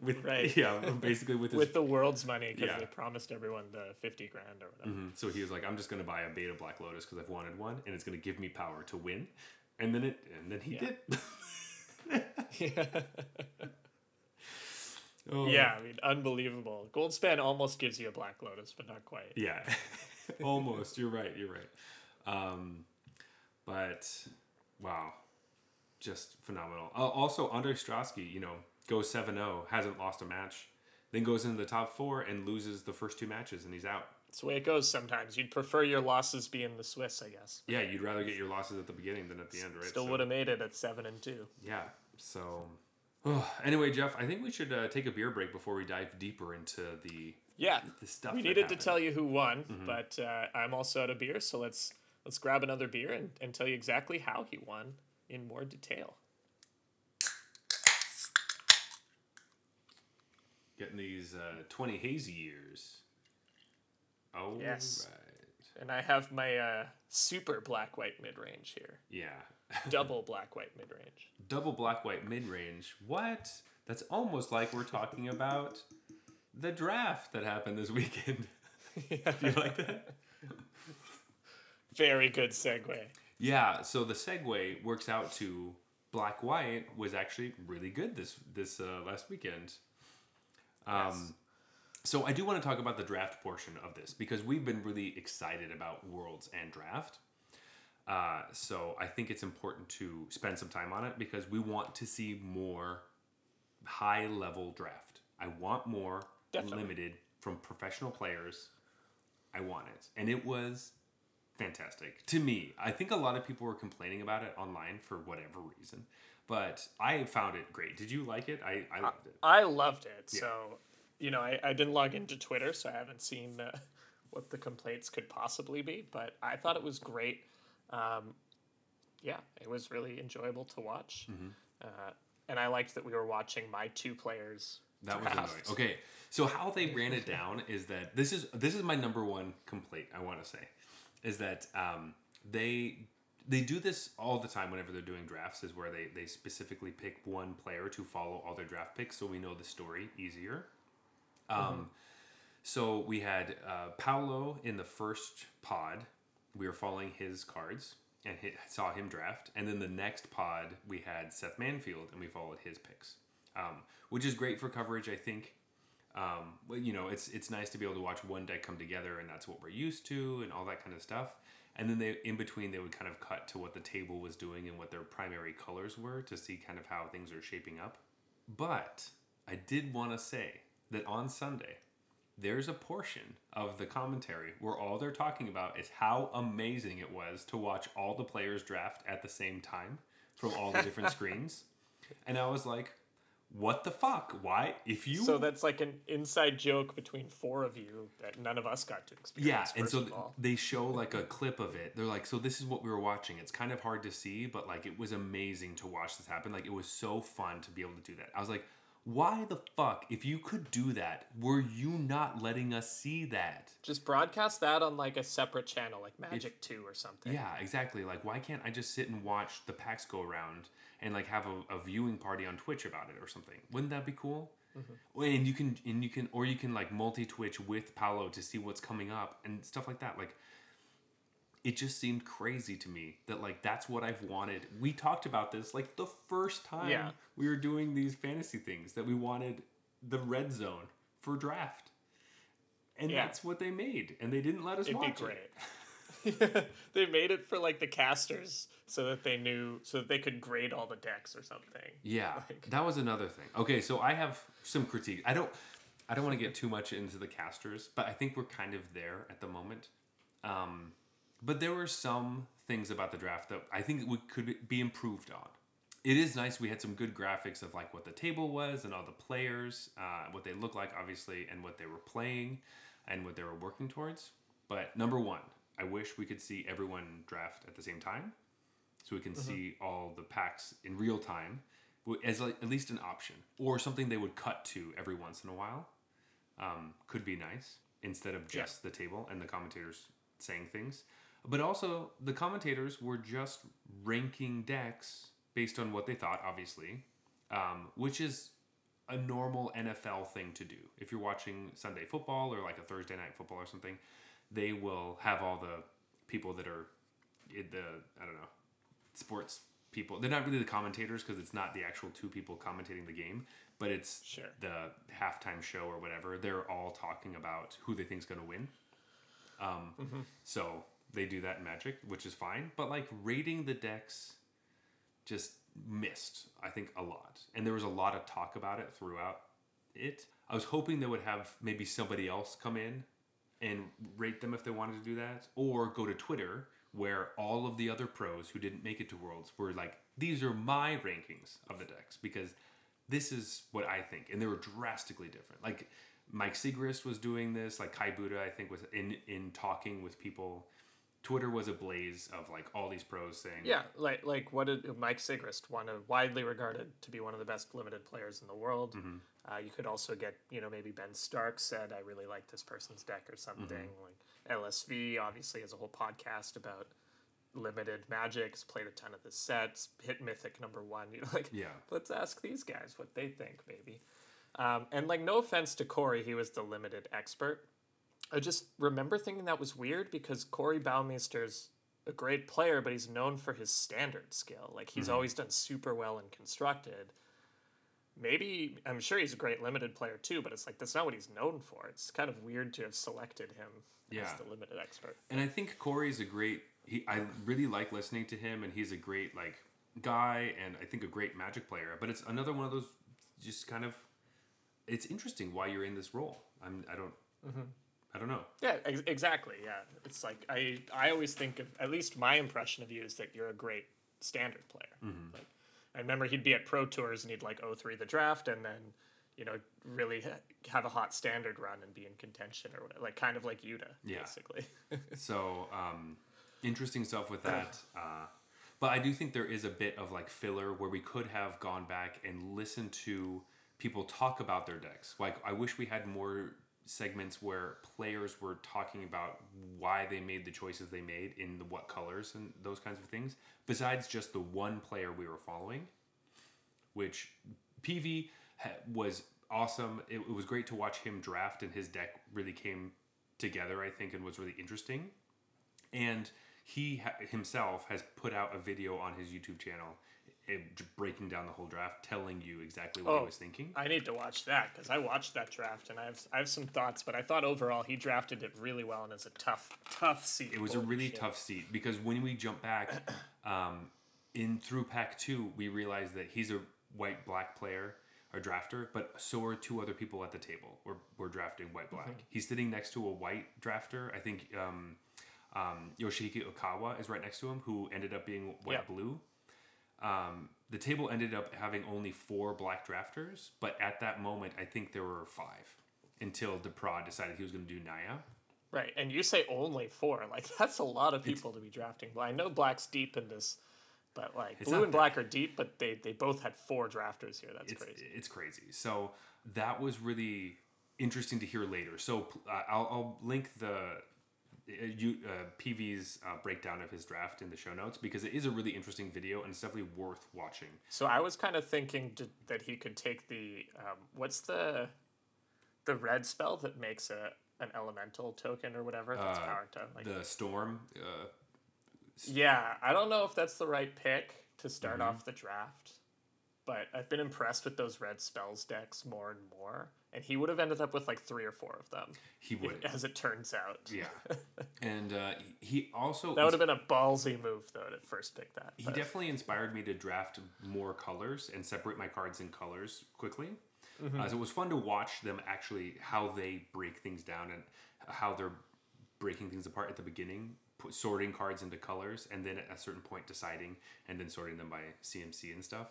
With Right. (laughs) yeah, basically with his with the world's money, because Yeah. they promised everyone the 50 grand or whatever. Mhm. So he was like, I'm just gonna buy a beta Black Lotus because I've wanted one, and it's gonna give me power to win. And then it, and then he did. (laughs) (laughs) oh, Yeah, I mean, unbelievable. Goldspan almost gives you a Black Lotus, but not quite. yeah, (laughs) almost. You're right. You're right. Um, but wow, just phenomenal. Uh, also, Andrej Strasky, you know, goes 7-0, hasn't lost a match, then goes into the top four and loses the first two matches, and he's out. It's the way it goes sometimes. You'd prefer your losses be in the Swiss, I guess. Yeah, you'd rather get your losses at the beginning than at the end, right? Still So- would have made it at 7 and 2. Yeah. So, anyway, Jeff, I think we should uh, take a beer break before we dive deeper into the Yeah. the stuff. We needed happened. to tell you who won, but uh, I'm also out of beer, so let's let's grab another beer and, and tell you exactly how he won in more detail. Getting these uh, 20 hazy years. Oh, Yes. right. And I have my uh, super black white mid range here. Yeah. Double black white mid range. (laughs) Double black white mid range. What? That's almost like we're talking about the draft that happened this weekend. (laughs) Do you like that? Very good segue. Yeah, so the segue works out to black white was actually really good this this uh, last weekend. Um, Yes. So I do want to talk about the draft portion of this because we've been really excited about worlds and draft. Uh, so I think it's important to spend some time on it because we want to see more high level draft. I want more Definitely. limited from professional players. I want it, and it was fantastic to me. I think a lot of people were complaining about it online for whatever reason, but I found it great. Did you like it? I, I loved it. I loved it. So, you know, I, I didn't log into Twitter, so I haven't seen uh, what the complaints could possibly be, but I thought it was great. Um, yeah, it was really enjoyable to watch. Mm-hmm. Uh, and I liked that we were watching my two players. That was draft. annoying. Okay, so how they ran it down is that this is this is my number one complaint. I want to say is that um, they they do this all the time whenever they're doing drafts. Is where they they specifically pick one player to follow all their draft picks, so we know the story easier. Um, so we had uh, Paulo in the first pod. We were following his cards and hit, saw him draft. And then the next pod, we had Seth Manfield and we followed his picks, um, which is great for coverage, I think. Um, you know, it's it's nice to be able to watch one deck come together, and that's what we're used to, and all that kind of stuff. And then they, in between, they would kind of cut to what the table was doing and what their primary colors were to see kind of how things are shaping up. But I did want to say that on Sunday, there's a portion of the commentary where all they're talking about is how amazing it was to watch all the players draft at the same time from all the different (laughs) screens. And I was like, what the fuck? Why? If you. So that's like an inside joke between four of you that none of us got to experience. yeah, and so of th- all. they show like a clip of it. They're like, so this is what we were watching. It's kind of hard to see, but like it was amazing to watch this happen. Like it was so fun to be able to do that. I was like, why the fuck? If you could do that, were you not letting us see that? Just broadcast that on like a separate channel, like Magic 2 or something. Yeah, exactly. Like, why can't I just sit and watch the packs go around and like have a, a viewing party on Twitch about it or something? Wouldn't that be cool? Mm-hmm. Well, And you can, and you can, or you can like multi Twitch with Paulo to see what's coming up and stuff like that. Like, it just seemed crazy to me that like that's what I've wanted. We talked about this like the first time Yeah. we were doing these fantasy things that we wanted the red zone for draft. And Yeah. that's what they made, and they didn't let us It'd be watch it. (laughs) they made it for like the casters so that they knew so that they could grade all the decks or something. Yeah, Like- that was another thing. Okay, so I have some critique. I don't, I don't want to get too much into the casters, but I think we're kind of there at the moment. Um, but there were some things about the draft that I think we could be improved on. It is nice. We had some good graphics of like what the table was and all the players, uh, what they look like, obviously, and what they were playing, and what they were working towards. But number one, I wish we could see everyone draft at the same time so we can see all the packs in real time as like, at least an option or something they would cut to every once in a while um, could be nice instead of just the table and the commentators saying things but also the commentators were just ranking decks based on what they thought obviously um, which is a normal nfl thing to do if you're watching sunday football or like a thursday night football or something they will have all the people that are the i don't know sports people. They're not really the commentators because it's not the actual two people commentating the game, but it's Sure. the halftime show or whatever. They're all talking about who they think's going to win. Um, So they do that in Magic, which is fine. But like rating the decks just missed, I think, a lot. And there was a lot of talk about it throughout it. I was hoping they would have maybe somebody else come in and rate them if they wanted to do that, or go to Twitter where all of the other pros who didn't make it to Worlds were like, these are my rankings of the decks because this is what I think, and they were drastically different. Like Mike Sigrist was doing this, like Kai Budde, I think, was in in talking with people Twitter was a blaze of like all these pros saying, Yeah, like like what did Mike Sigrist, one of widely regarded to be one of the best limited players in the world. Mm-hmm. Uh, you could also get, you know, maybe Ben Stark said, "I really like this person's deck" or something. Mm-hmm. Like LSV obviously has a whole podcast about limited magics, played a ton of the sets, hit mythic number one. You know, like Yeah. let's ask these guys what they think, maybe. Um, and like, no offense to Corey, he was the limited expert. I just remember thinking that was weird because Corey Baumeister's a great player, but he's known for his standard skill. Like he's mm-hmm. always done super well in constructed. Maybe I'm sure he's a great limited player too, but it's like that's not what he's known for. It's kind of weird to have selected him as Yeah. the limited expert. And I think Corey's a great. He I really like listening to him, and he's a great like guy, and I think a great Magic player. But it's another one of those just kind of. It's interesting why you're in this role. I'm. I don't. Mm-hmm. I don't know. Yeah, ex- exactly. Yeah, it's like I I always think of at least my impression of you is that you're a great standard player. Like I remember he'd be at pro tours and he'd like 03 the draft and then you know really ha- have a hot standard run and be in contention or whatever, like kind of like Yuta Yeah. basically. (laughs) So um, interesting stuff with that. Uh, but I do think there is a bit of like filler where we could have gone back and listened to people talk about their decks. Like I wish we had more segments where players were talking about why they made the choices they made in the what colors and those kinds of things. Besides just the one player we were following, which PV was awesome. It, it was great to watch him draft, and his deck really came together. I think, and was really interesting. And he ha- himself has put out a video on his YouTube channel, breaking down the whole draft, telling you exactly what Oh. he was thinking. I need to watch that because I watched that draft and I have I have some thoughts, but I thought overall he drafted it really well and it's a tough tough seat. It was a really tough seat because when we jump back (clears throat) um, in through pack two, we realized that he's a white black player or drafter, but so are two other people at the table. We're, we're drafting white black. He's sitting next to a white drafter. I think um, um, Yoshihiko Ikawa is right next to him, who ended up being white Yeah. blue. Um, the table ended up having only four black drafters, but at that moment, I think there were five until Depraz decided he was going to do Naya. Right, and you say only four. Like (laughs) that's a lot of people to be drafting. Well, I know black's deep in this, but like blue and that- black are deep, but they they both had four drafters here. That's it's, crazy. It's crazy. So that was really interesting to hear later. So uh, I'll, I'll link the you, uh, PV's uh, breakdown of his draft in the show notes because it is a really interesting video and it's definitely worth watching. So I was kind of thinking to, that he could take the um, what's the the red spell that makes a an elemental token or whatever that's Uh, powered to like The storm. Uh, Yeah, I don't know if that's the right pick to start Mm-hmm. off the draft, but I've been impressed with those red spells decks more and more. And he would have ended up with like three or four of them, he would. (laughs) as it turns out. yeah. (laughs) And uh, he also That would have been a ballsy move, though, to first pick that. he but- definitely inspired me to draft more colors and separate my cards in colors quickly. Mm-hmm. Uh, so it was fun to watch them actually how they break things down and how they're breaking things apart at the beginning, put, sorting cards into colors, and then at a certain point deciding and then sorting them by CMC and stuff.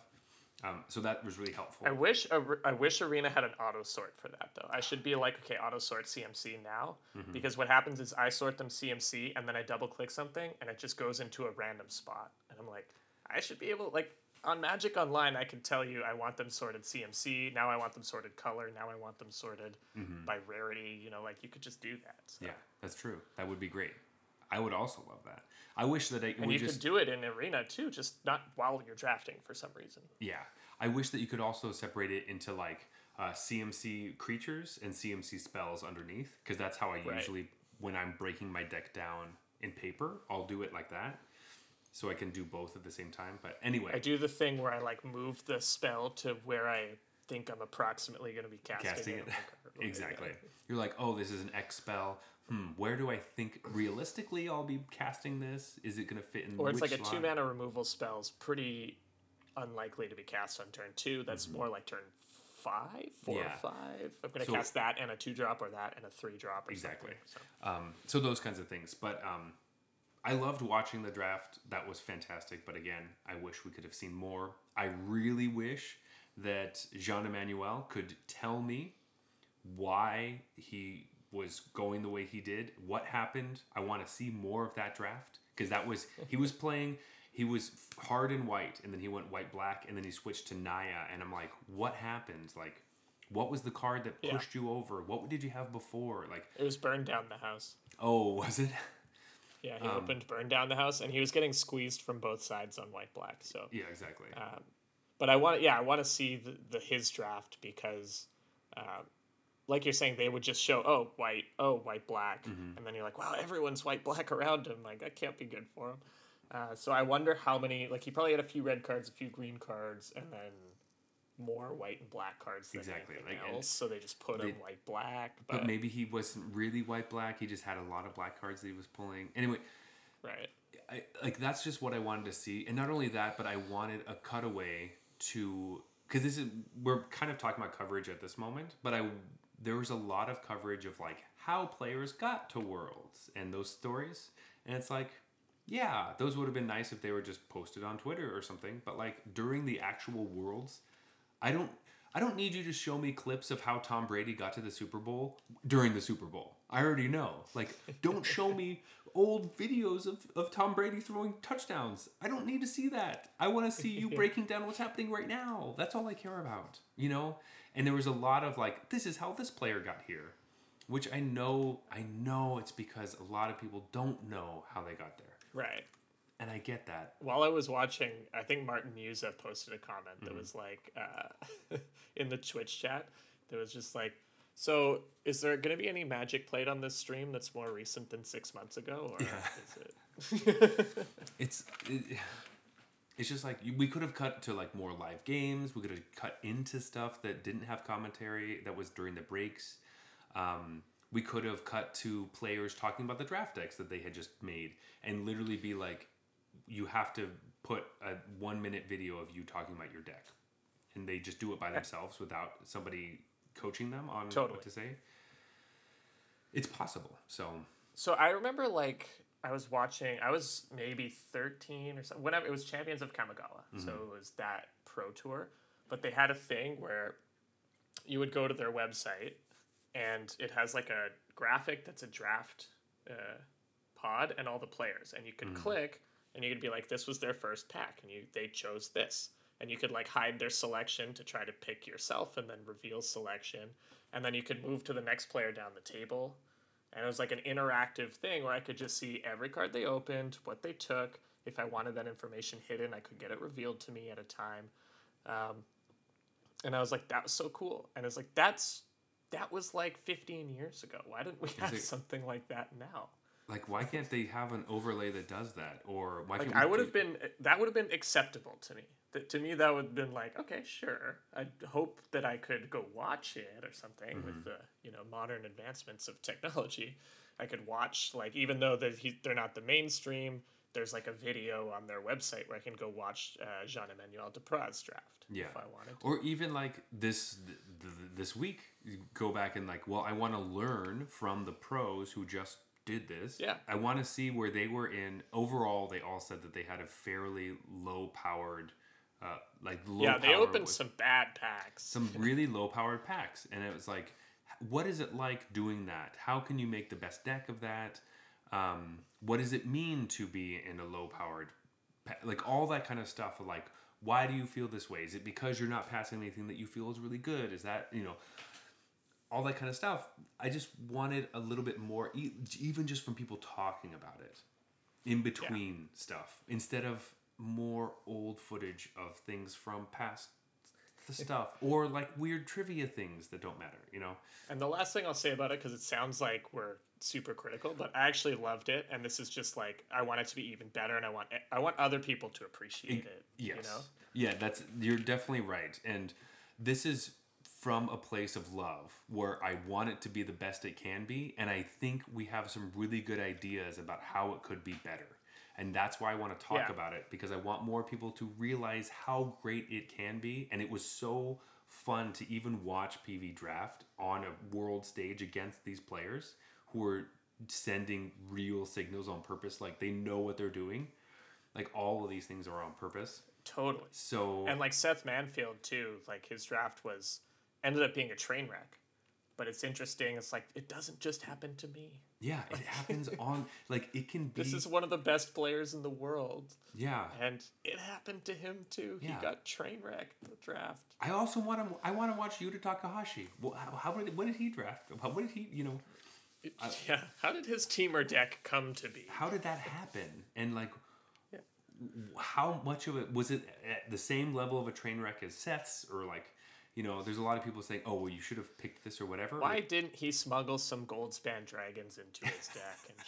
Um, so that was really helpful. I wish I wish Arena had an auto sort for that though. I should be like, okay, auto sort CMC now, Mm-hmm. because what happens is I sort them CMC and then I double click something and it just goes into a random spot, and I'm like, I should be able like on Magic Online, I can tell you I want them sorted CMC. Now I want them sorted color. Now I want them sorted by rarity. You know, like you could just do that. So. Mm-hmm. yeah, that's true. That would be great. I would also love that. I wish that I And you just could do it in Arena too, just not while you're drafting for some reason. Yeah, I wish that you could also separate it into like uh, CMC creatures and CMC spells underneath, because that's how I Right. usually, when I'm breaking my deck down in paper, I'll do it like that, so I can do both at the same time. But anyway, I do the thing where I like move the spell to where I think I'm approximately going to be casting, casting it. it (laughs) (laughs) exactly. You're like, oh, this is an X spell. Hmm, where do I think realistically I'll be casting this? Is it going to fit in? Or it's like a two mana removal spell's pretty unlikely to be cast on turn two. That's more like turn five, four Mm-hmm. Yeah. or five. I'm going to So- cast that and a two drop or that and a three drop Exactly. So. Um, so those kinds of things. But um, I loved watching the draft. That was fantastic. But again, I wish we could have seen more. I really wish that Jean Emmanuel could tell me why he was going the way he did. What happened? I want to see more of that draft because that was he was playing. He was hard and white, and then he went white black, and then he switched to Naya, and I'm like, what happened? Like, what was the card that Yeah. pushed you over? What did you have before? Like, It was burned down the house. oh, (laughs) was it? Yeah, he Um, opened burned down the house, and he was getting squeezed from both sides on white black. So, Yeah, exactly. um, but I want, yeah, I want to see the, the his draft because, um, like you're saying, they would just show oh white, oh white black, Mm-hmm. and then you're like, wow, everyone's white black around him. Like that can't be good for him. Uh, so I wonder how many. Like he probably had a few red cards, a few green cards, and then more white and black cards than Exactly, anything like, else. So they just put they- him white black. but But, maybe he wasn't really white black. He just had a lot of black cards that he was pulling. Anyway, right. I, like that's just what I wanted to see, and not only that, but I wanted a cutaway to because this is we're kind of talking about coverage at this moment, but I there was a lot of coverage of like how players got to Worlds and those stories, and it's like yeah, those would have been nice if they were just posted on Twitter or something, but like during the actual Worlds, I don't. I don't need you to show me clips of how Tom Brady got to the Super Bowl during the Super Bowl. I already know. Like, don't show me old videos of, of Tom Brady throwing touchdowns. I don't need to see that. I want to see you (laughs) breaking down what's happening right now. That's all I care about, you know? And there was a lot of like, this is how this player got here, which I know, I know it's because a lot of people don't know how they got there. Right. And I get that. while I was watching, I think Martin Juza posted a comment Mm-hmm. that was like uh, (laughs) in the Twitch chat that was just like, "So, is there going to be any Magic played on this stream that's more recent than six months ago, or is it?" (laughs) it's it, it's just like we could have cut to like more live games. We could have cut into stuff that didn't have commentary that was during the breaks. Um, we could have cut to players talking about the draft decks that they had just made and literally be like you have to put a one minute video of you talking about your deck. And they just do it by themselves without somebody coaching them on Totally. what to say. It's possible so so I remember like I was watching. I was maybe thirteen or something. Whenever it was Champions of Kamigawa, so it was that pro tour. But they had a thing where you would go to their website, and it has like a graphic that's a draft uh, pod and all the players, and you could click, and you could be like, "This was their first pack," and you they chose this, and you could like hide their selection to try to pick yourself, and then reveal selection, and then you could move to the next player down the table. And it was like an interactive thing where I could just see every card they opened, what they took. If I wanted that information hidden, I could get it revealed to me at a time. Um, and I was like, that was so cool. And it's like, that's that was like 15 years ago. Why didn't we have it- something like that now? Like why can't they have an overlay that does that or why Like can't we I would have been that would have been acceptable to me. That to me that would have been like, okay, sure. I hope that I could go watch it or something Mm-hmm. with the you know modern advancements of technology. I could watch like even though they're, they're not the mainstream. There's like a video on their website where I can go watch uh, Jean Emmanuel Depraz draft Yeah. if I wanted. to. or even like this th- th- this week go back and like well i want to learn from the pros who just did this. Yeah. i want to see where they were in. Overall they all said that they had a fairly low powered uh, like low Yeah, they opened some bad packs. some (laughs) really low powered packs. And it was like what is it like doing that? How can you make the best deck of that? Um, what does it mean to be in a low powered pa- like all that kind of stuff like why do you feel this way? Is it because you're not passing anything that you feel is really good? Is that you know all that kind of stuff i just wanted a little bit more even just from people talking about it in between stuff instead of more old footage of things from past the (laughs) stuff or like weird trivia things that don't matter you know? And the last thing I'll say about it, because it sounds like we're super critical, but I actually loved it, and this is just like I want it to be even better, and I want I want other people to appreciate it. yes. You know, yeah that's you're definitely right and this is from a place of love where i want it to be the best it can be and i think we have some really good ideas about how it could be better and that's why i want to talk Yeah. about it because i want more people to realize how great it can be and it was so fun to even watch pv draft on a world stage against these players who are sending real signals on purpose like they know what they're doing like all of these things are on purpose totally. so And like Seth Manfield too, like his draft was ended up being a train wreck, but it's interesting. It's like it doesn't just happen to me. Yeah, it happens (laughs) on like it can be. This is one of the best players in the world, yeah. and it happened to him too. Yeah. He got train wrecked the draft. I also want to. I want to watch Yuta Takahashi. Well, how, how did what did he draft? How, what did he? You know, yeah. How did his Temur deck come to be? how did that happen? And like, Yeah. how much of it was it at the same level of a train wreck as Seth's, or like, you know, there's a lot of people saying, "Oh, well, you should have picked this or whatever." Why Like, didn't he smuggle some Goldspan dragons into his deck and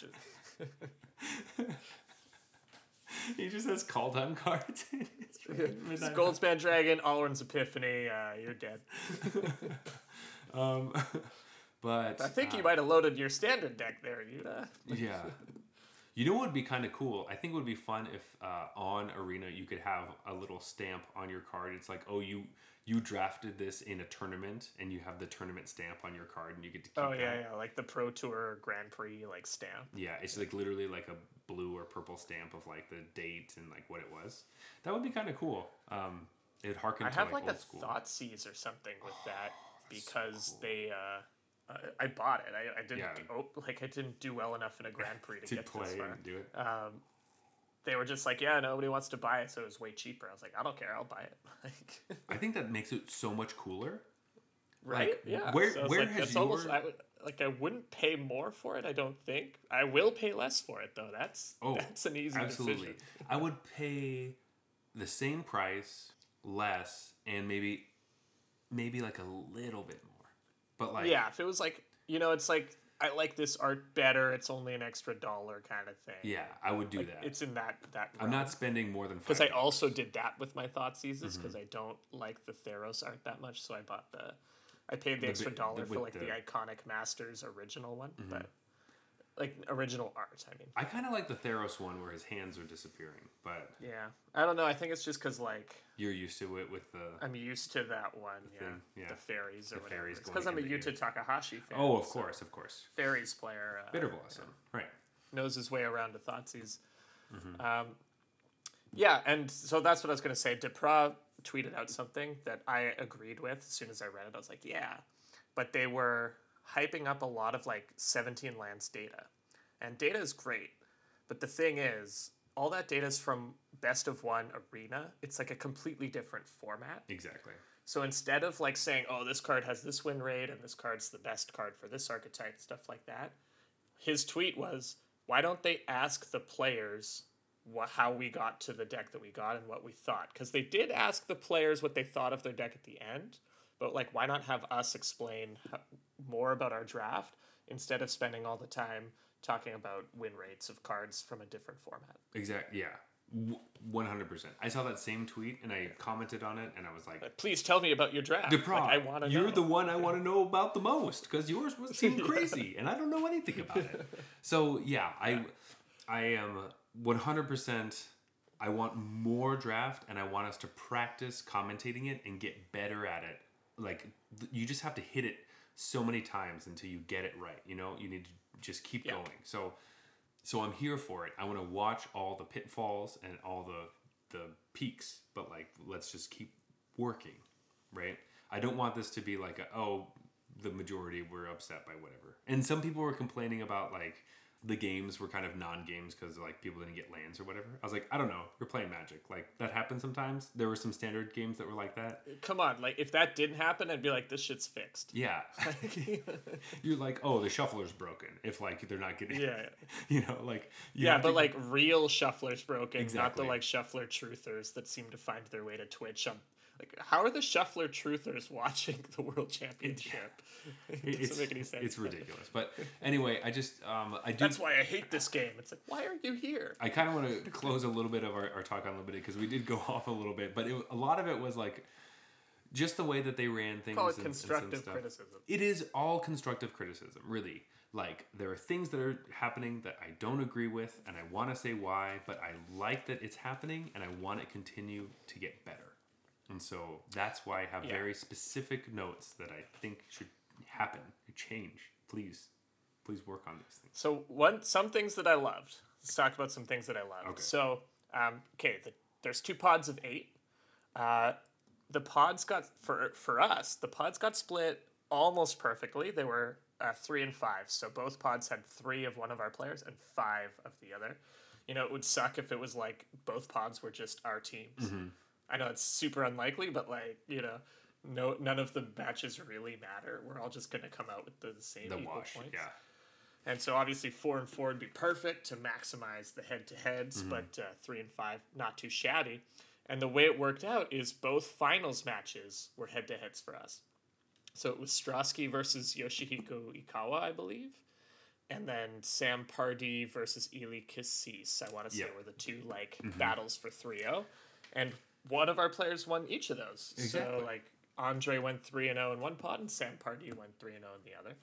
just (laughs) he just has call time (laughs) cards. his Goldspan dragon, Alrund's Epiphany? Uh, you're dead. (laughs) Um, but I think uh, you might have loaded your standard deck there, Yuta. Yeah. You know what would be kind of cool? I think it would be fun if uh, on Arena you could have a little stamp on your card. It's like, oh, you you drafted this in a tournament, and you have the tournament stamp on your card, and you get to keep. Oh that. yeah, yeah, like the Pro Tour Grand Prix like stamp. Yeah, it's like literally like a blue or purple stamp of like the date and like what it was. That would be kind of cool. Um, it harkened I to have like, like, old a school. Thoughtseize or something with that because cool. they. Uh, I- I bought it. I, I didn't Yeah. oh, like I didn't do well enough in a Grand Prix to, (laughs) to get play this far. and do it. Um, they were just like, yeah, nobody wants to buy it, so it was way cheaper. I was like, I don't care, I'll buy it. (laughs) Like, I think that makes it so much cooler. right? Like, yeah. where- So where like, has that's almost I would, like I wouldn't pay more for it. I don't think I will pay less for it though. That's Oh, that's an easy Absolutely. decision. I would pay the same price, less, and maybe maybe like a little bit more. But like yeah, if it was like you know, it's like I like this art better. It's only an extra dollar kind of thing. yeah, I would do Like, that. It's in that that. I'm not spending more than because. I also did that with my Thoughtseizes Mm-hmm. because I don't like the Theros art that much, so I bought the. I paid the The extra dollar the- for like the, the- Mm-hmm. iconic Masters original one, but like original art. I mean, I kind of like the Theros one where his hands are disappearing, but yeah, I don't know. I think it's just because like you're used to it with the. I'm used to that one. Yeah, thing, yeah. the fairies or The whatever. fairies Because I'm a the Yuta Takahashi fan. oh, of so course, of course. Fairies player. Uh, Bitterblossom, right? knows his way around to Thoughtseize. Mm-hmm. Um, yeah, and so that's what I was going to say. Depraz tweeted out something that I agreed with as soon as I read it. I was like, yeah. But they were hyping up a lot of like 17 lands data. And data is great. But the thing is, all that data is from best of one arena. It's like a completely different format. Exactly. So instead of like saying, oh, this card has this win rate and this card's the best card for this archetype, stuff like that, his tweet was, why don't they ask the players wha how we got to the deck that we got and what we thought? Because they did ask the players what they thought of their deck at the end, but like, why not have us explain more about our draft instead of spending all the time talking about win rates of cards from a different format? Exactly. Yeah. One hundred percent. I saw that same tweet and I commented on it, and I was like, please tell me about your draft. Depraz, Like, I want to you're know. the one I want to (laughs) know about the most because yours was seemed (laughs) crazy, and I don't know anything about it. So yeah, I I am one hundred percent. I want more draft, and I want us to practice commentating it and get better at it. Like you just have to hit it so many times until you get it right. You know, you need to just keep Yeah. going. So so I'm here for it. I want to watch all the pitfalls and all the the peaks, but like let's just keep working, right? I don't want this to be like a, oh the majority were upset by whatever. And some people were complaining about like the games were kind of non-games because like people didn't get lands or whatever. I was like, I don't know. You're playing Magic. Like that happens sometimes. There were some standard games that were like that. Come on, like if that didn't happen, I'd be like, this shit's fixed. Yeah. (laughs) You're like, oh, the shuffler's broken. If like they're not getting, Yeah, (laughs) you know, like you Yeah, but to- like real shufflers broken, not Exactly. the like shuffler truthers that seem to find their way to Twitch. Um, like, how are the shuffler truthers watching (laughs) the world championship? (laughs) It doesn't it's, make any sense. It's ridiculous. But anyway, I just um, I do. That's why I hate this game. It's like, why are you here? I kind of want to close a little bit of our, our talk on limited because we did go (laughs) off a little bit, but it, a lot of it was like just the way that they ran things. Call it and- and constructive stuff. criticism. It is all constructive criticism, really. Like there are things that are happening that I don't agree with, and I want to say why, but I like that it's happening, and I want it to continue to get better. And so that's why I have Yeah. very specific notes that I think should happen, change. Please, please work on these things. So one, some things that I loved. Let's talk about some things that I loved. Okay. So, um, okay, the, there's two pods of eight. Uh, the pods got for for us. The pods got split almost perfectly. They were uh, three and five, so both pods had three of one of our players and five of the other. You know, it would suck if it was like both pods were just our teams. Mm-hmm. I know it's super unlikely, but like you know, no, none of the matches really matter. We're all just gonna come out with the same The equal wash. points. Yeah. And so obviously four and four would be perfect to maximize the head to heads, Mm-hmm. but uh, three and five not too shabby. And the way it worked out is both finals matches were head to heads for us. So it was Strasky versus Yoshihiko Ikawa, I believe. And then Sam Pardee versus Eli Kassis, I want to say. Mm-hmm. were the two like battles for 3 0. And one of our players won each of those. Exactly. So, like, Andrej went 3 and 0 in one pod, and Sam Pardee went 3 and 0 in the other.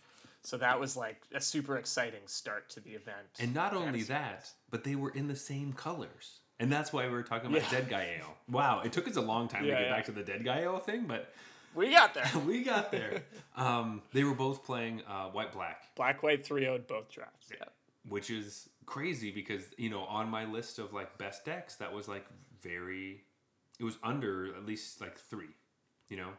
So that was like a super exciting start to the event. And not only that, but they were in the same colors. And that's why we were talking about Yeah. Dead Guy Ale. Wow, it took us a long time Yeah, to get yeah. back to the Dead Guy Ale thing, but we got there. (laughs) we got there. um, they were both playing uh, White Black, Black White 3 0'd both drafts. Yeah. which is crazy because, you know, on my list of like best decks, that was like very, it was under at least like three, you know?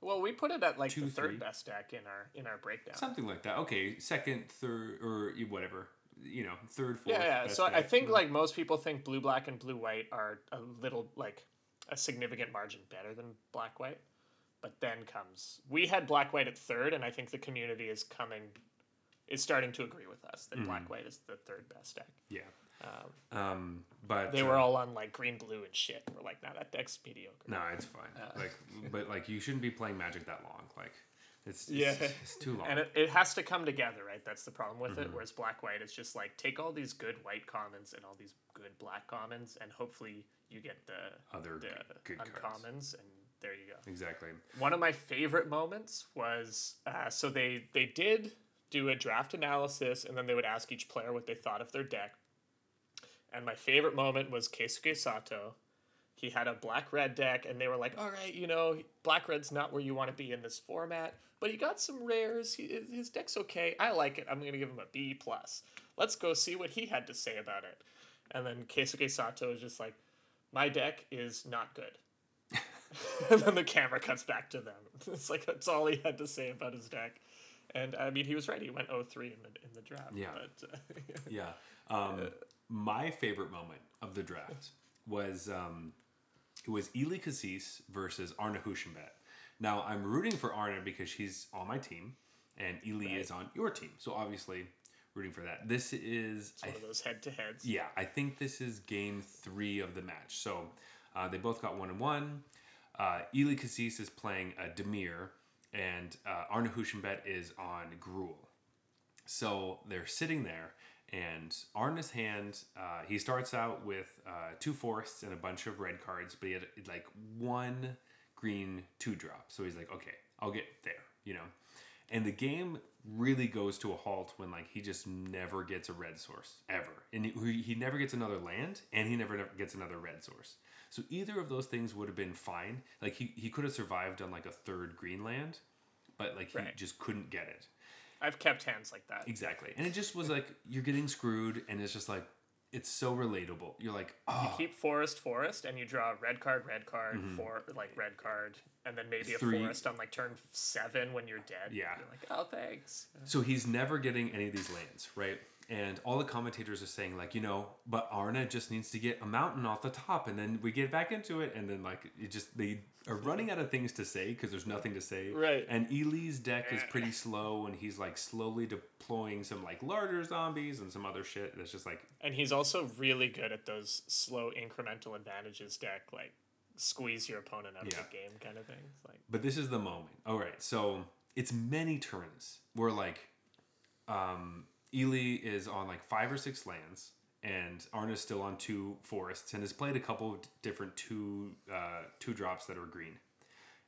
Well, we put it at like Two, the third three. best deck in our in our breakdown. Something like that. Okay, second, third, or whatever, you know, third, fourth. yeah, yeah. So I deck. think like most people think blue black and blue white are a little like a significant margin better than black white. But then comes we had black white at third, and I think the community is coming is starting to agree with us that Mm-hmm. black white is the third best deck. Yeah. Um, Um, but they uh, were all on like green blue and shit. We're like, nah, that deck's mediocre. No, it's fine. like, but like, you shouldn't be playing Magic that long. Like, it's, it's Yeah. it's too long. And it, it has to come together, right? That's the problem with Mm-hmm. it. Whereas black white is just like take all these good white commons and all these good black commons, and hopefully you get the Other the good- good cards. and there you go. exactly. One of my favorite moments was uh, so they they did do a draft analysis, and then they would ask each player what they thought of their deck. And my favorite moment was Keisuke Sato. He had a black red deck, and they were like, "All right, you know, black red's not where you want to be in this format, but he got some rares. He, his deck's okay. I like it. I'm gonna give him a B plus. Let's go see what he had to say about it." And then Keisuke Sato is just like, "My deck is not good." (laughs) and then the camera cuts back to them. (laughs) It's like that's all he had to say about his deck. And I mean, he was right. He went 0-3 in the in the draft. Yeah. But, uh, (laughs) Yeah. Um, my favorite moment of the draft was um, it was Eli Kassis versus Arne Huschenbeth. Now I'm rooting for Arne because she's on my team, and Eli is on your team. So obviously, rooting for that. This is I one of those head to heads. Yeah, I think this is game three of the match. So uh, they both got one and one. Uh, Eli Kassis is playing uh, Dimir, and uh, Arne Huschenbeth is on Gruul. So they're sitting there, and Arne's hand, uh, he starts out with uh, two forests and a bunch of red cards, but he had like one green two drop. So he's like, okay, I'll get there, you know. And the game really goes to a halt when like he just never gets a red source ever, and he, he never gets another land, and he never gets another red source. So either of those things would have been fine. Like he, he could have survived on like a third green land, but like he Right. just couldn't get it. I've kept hands like that. Exactly. And it just was like you're getting screwed and it's just like it's so relatable. You're like, oh, Keep forest, forest, and you draw red card, red card, for like red card, and then maybe a Mm-hmm. Three- forest on like turn seven when you're dead. Yeah. You're like, oh, thanks. so he's never getting any of these lands, right? And all the commentators are saying like, you know, but Arne just needs to get a mountain off the top and then we get back into it and then like it just they are running out of things to say because there's nothing to say. Right. And Eli's deck is (laughs) pretty slow and he's like slowly deploying some like larger zombies and some other shit that's just like And he's also really good at those slow incremental advantages deck, like squeeze your opponent out Yeah. of the game kind of thing. It's like But this is the moment. All right, so it's many turns where like um, Eli is on like five or six lands, and Arne's still on two forests, and has played a couple of different two uh, two drops that are green,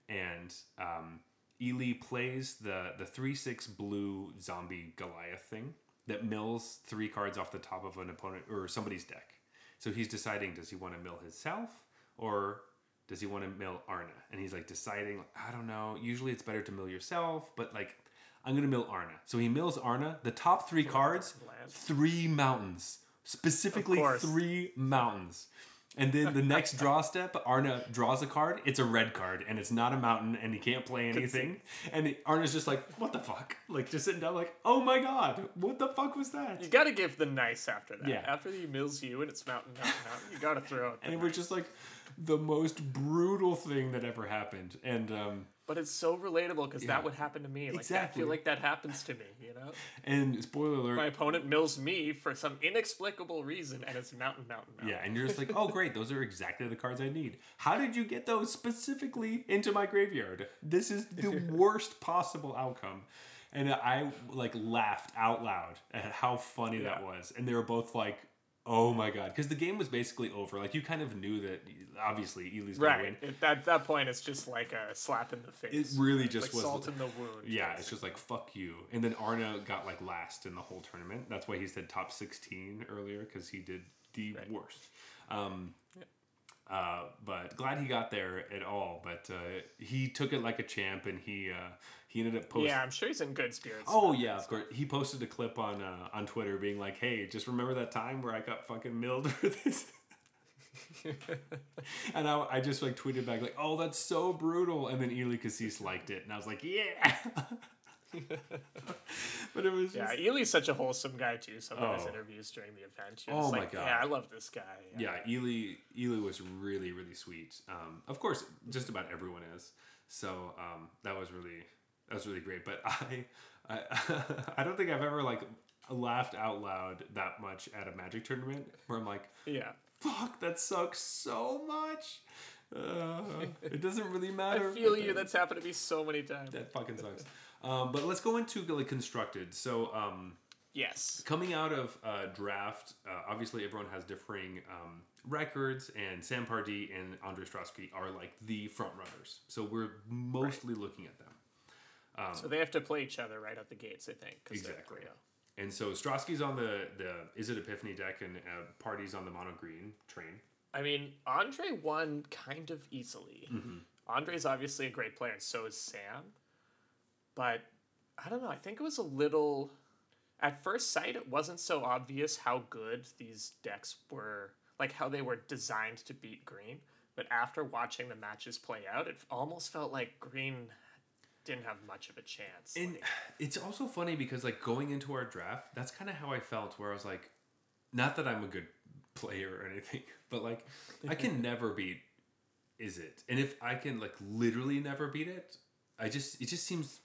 and um, Eli plays the the three six blue zombie Goliath thing that mills three cards off the top of an opponent or somebody's deck. So he's deciding does he want to mill himself or does he want to mill Arne? And he's like deciding, I don't know. Usually it's better to mill yourself, but like I'm gonna mill Arne. So he mills Arne. The top three cards, three mountains, specifically three mountains. And then the next draw step, Arne draws a card. It's a red card, and it's not a mountain, and he can't play anything. And Arne's just like, "What the fuck?" Like just sitting down, like, "Oh my god, what the fuck was that?" You gotta give the nice after that. Yeah. After he mills you and it's mountain, mountain, mountain, you gotta throw it. And it was just like the most brutal thing that ever happened. And um, But it's so relatable because Yeah. that would happen to me. Like I feel like that happens to me. You know, and spoiler alert, my opponent mills me for some inexplicable reason, and it's mountain, mountain, mountain. Yeah, and you're just like, oh great, those are exactly the cards I need. How did you get those specifically into my graveyard? This is the (laughs) worst possible outcome. And I like laughed out loud at how funny that was. And they were both like, oh my god. Because the game was basically over. Like you kind of knew that obviously Eli's gonna Right. win. At that, that point, it's just like a slap in the face. It really just like was salt in the wound. Yeah, it's just like fuck you. And then Arne got like last in the whole tournament. That's why he said top sixteen earlier because he did the Right. worst. Um, uh, but glad he got there at all. But uh, he took it like a champ, and he uh, he ended up posting. Yeah, I'm sure he's in good spirits. Oh yeah, of course. He posted a clip on uh, on Twitter being like, "Hey, just remember that time where I got fucking milled for this." (laughs) and I, I just like tweeted back like, "Oh, that's so brutal." And then Eli Kassis liked it, and I was like, "Yeah." (laughs) but it was Yeah, just, Eli's such a wholesome guy too. Some of his Oh. interviews during the event. You're Oh my like, God. Yeah, I love this guy. yeah, Eli Eli was really really sweet. Um, of course, just about everyone is. So um, that was really that was really great. But (laughs) I I, (laughs) I don't think I've ever like laughed out loud that much at a Magic tournament where I'm like, Yeah. fuck, that sucks so much. Uh, it doesn't really (laughs) matter. I feel you. That's happened to me so many times. that fucking sucks. Um, but let's go into like constructed. So um, Yes. coming out of uh, draft, uh, obviously everyone has differing um, records, and Sam Pardee and Andrej Strasky are like the front runners. So we're mostly looking at them. So they have to play each other right out the gates, I think. Exactly. 3-0. And so Strasky's on the the Izzet Epiphany deck, and uh, Pardee's on the mono green train. I mean, Andrej won kind of easily. Mm-hmm. Andrej's obviously a great player, and so is Sam. But I don't know. I think it was a little. At first sight, it wasn't so obvious how good these decks were, like how they were designed to beat green. But after watching the matches play out, it almost felt like green didn't have much of a chance. And (sighs) it's also funny because like going into our draft, that's kind of how I felt. Where I was like, not that I'm a good player or anything, (laughs) but like I can (laughs) never beat. Izzet? And if I can like literally never beat it, I just it just seems,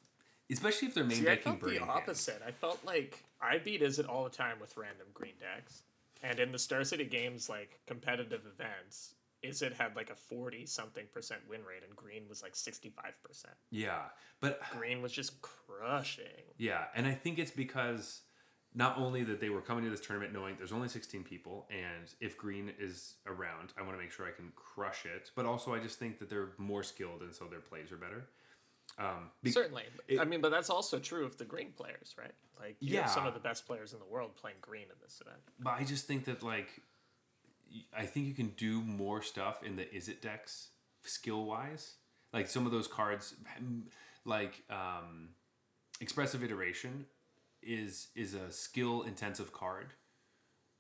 especially if they're main See, I decking felt the Burning Hands. opposite. I felt like I beat Izzet all the time with random green decks. And in the Star City Games, like competitive events, Izzet had like a 40 something percent win rate, and green was like 65%. Yeah, but Green was just crushing. Yeah, and I think it's because not only that they were coming to this tournament knowing there's only 16 people, and if Green is around, I want to make sure I can crush it. But also, I just think that they're more skilled, and so their plays are better. Um, be- Certainly. it- I mean, but that's also true of the green players, right? Like, you have some of the best players in the world playing green in this event. but I just think that like, I think you can do more stuff in the Izzet decks skill wise. Like some of those cards, like um, expressive iteration, is is a skill intensive card,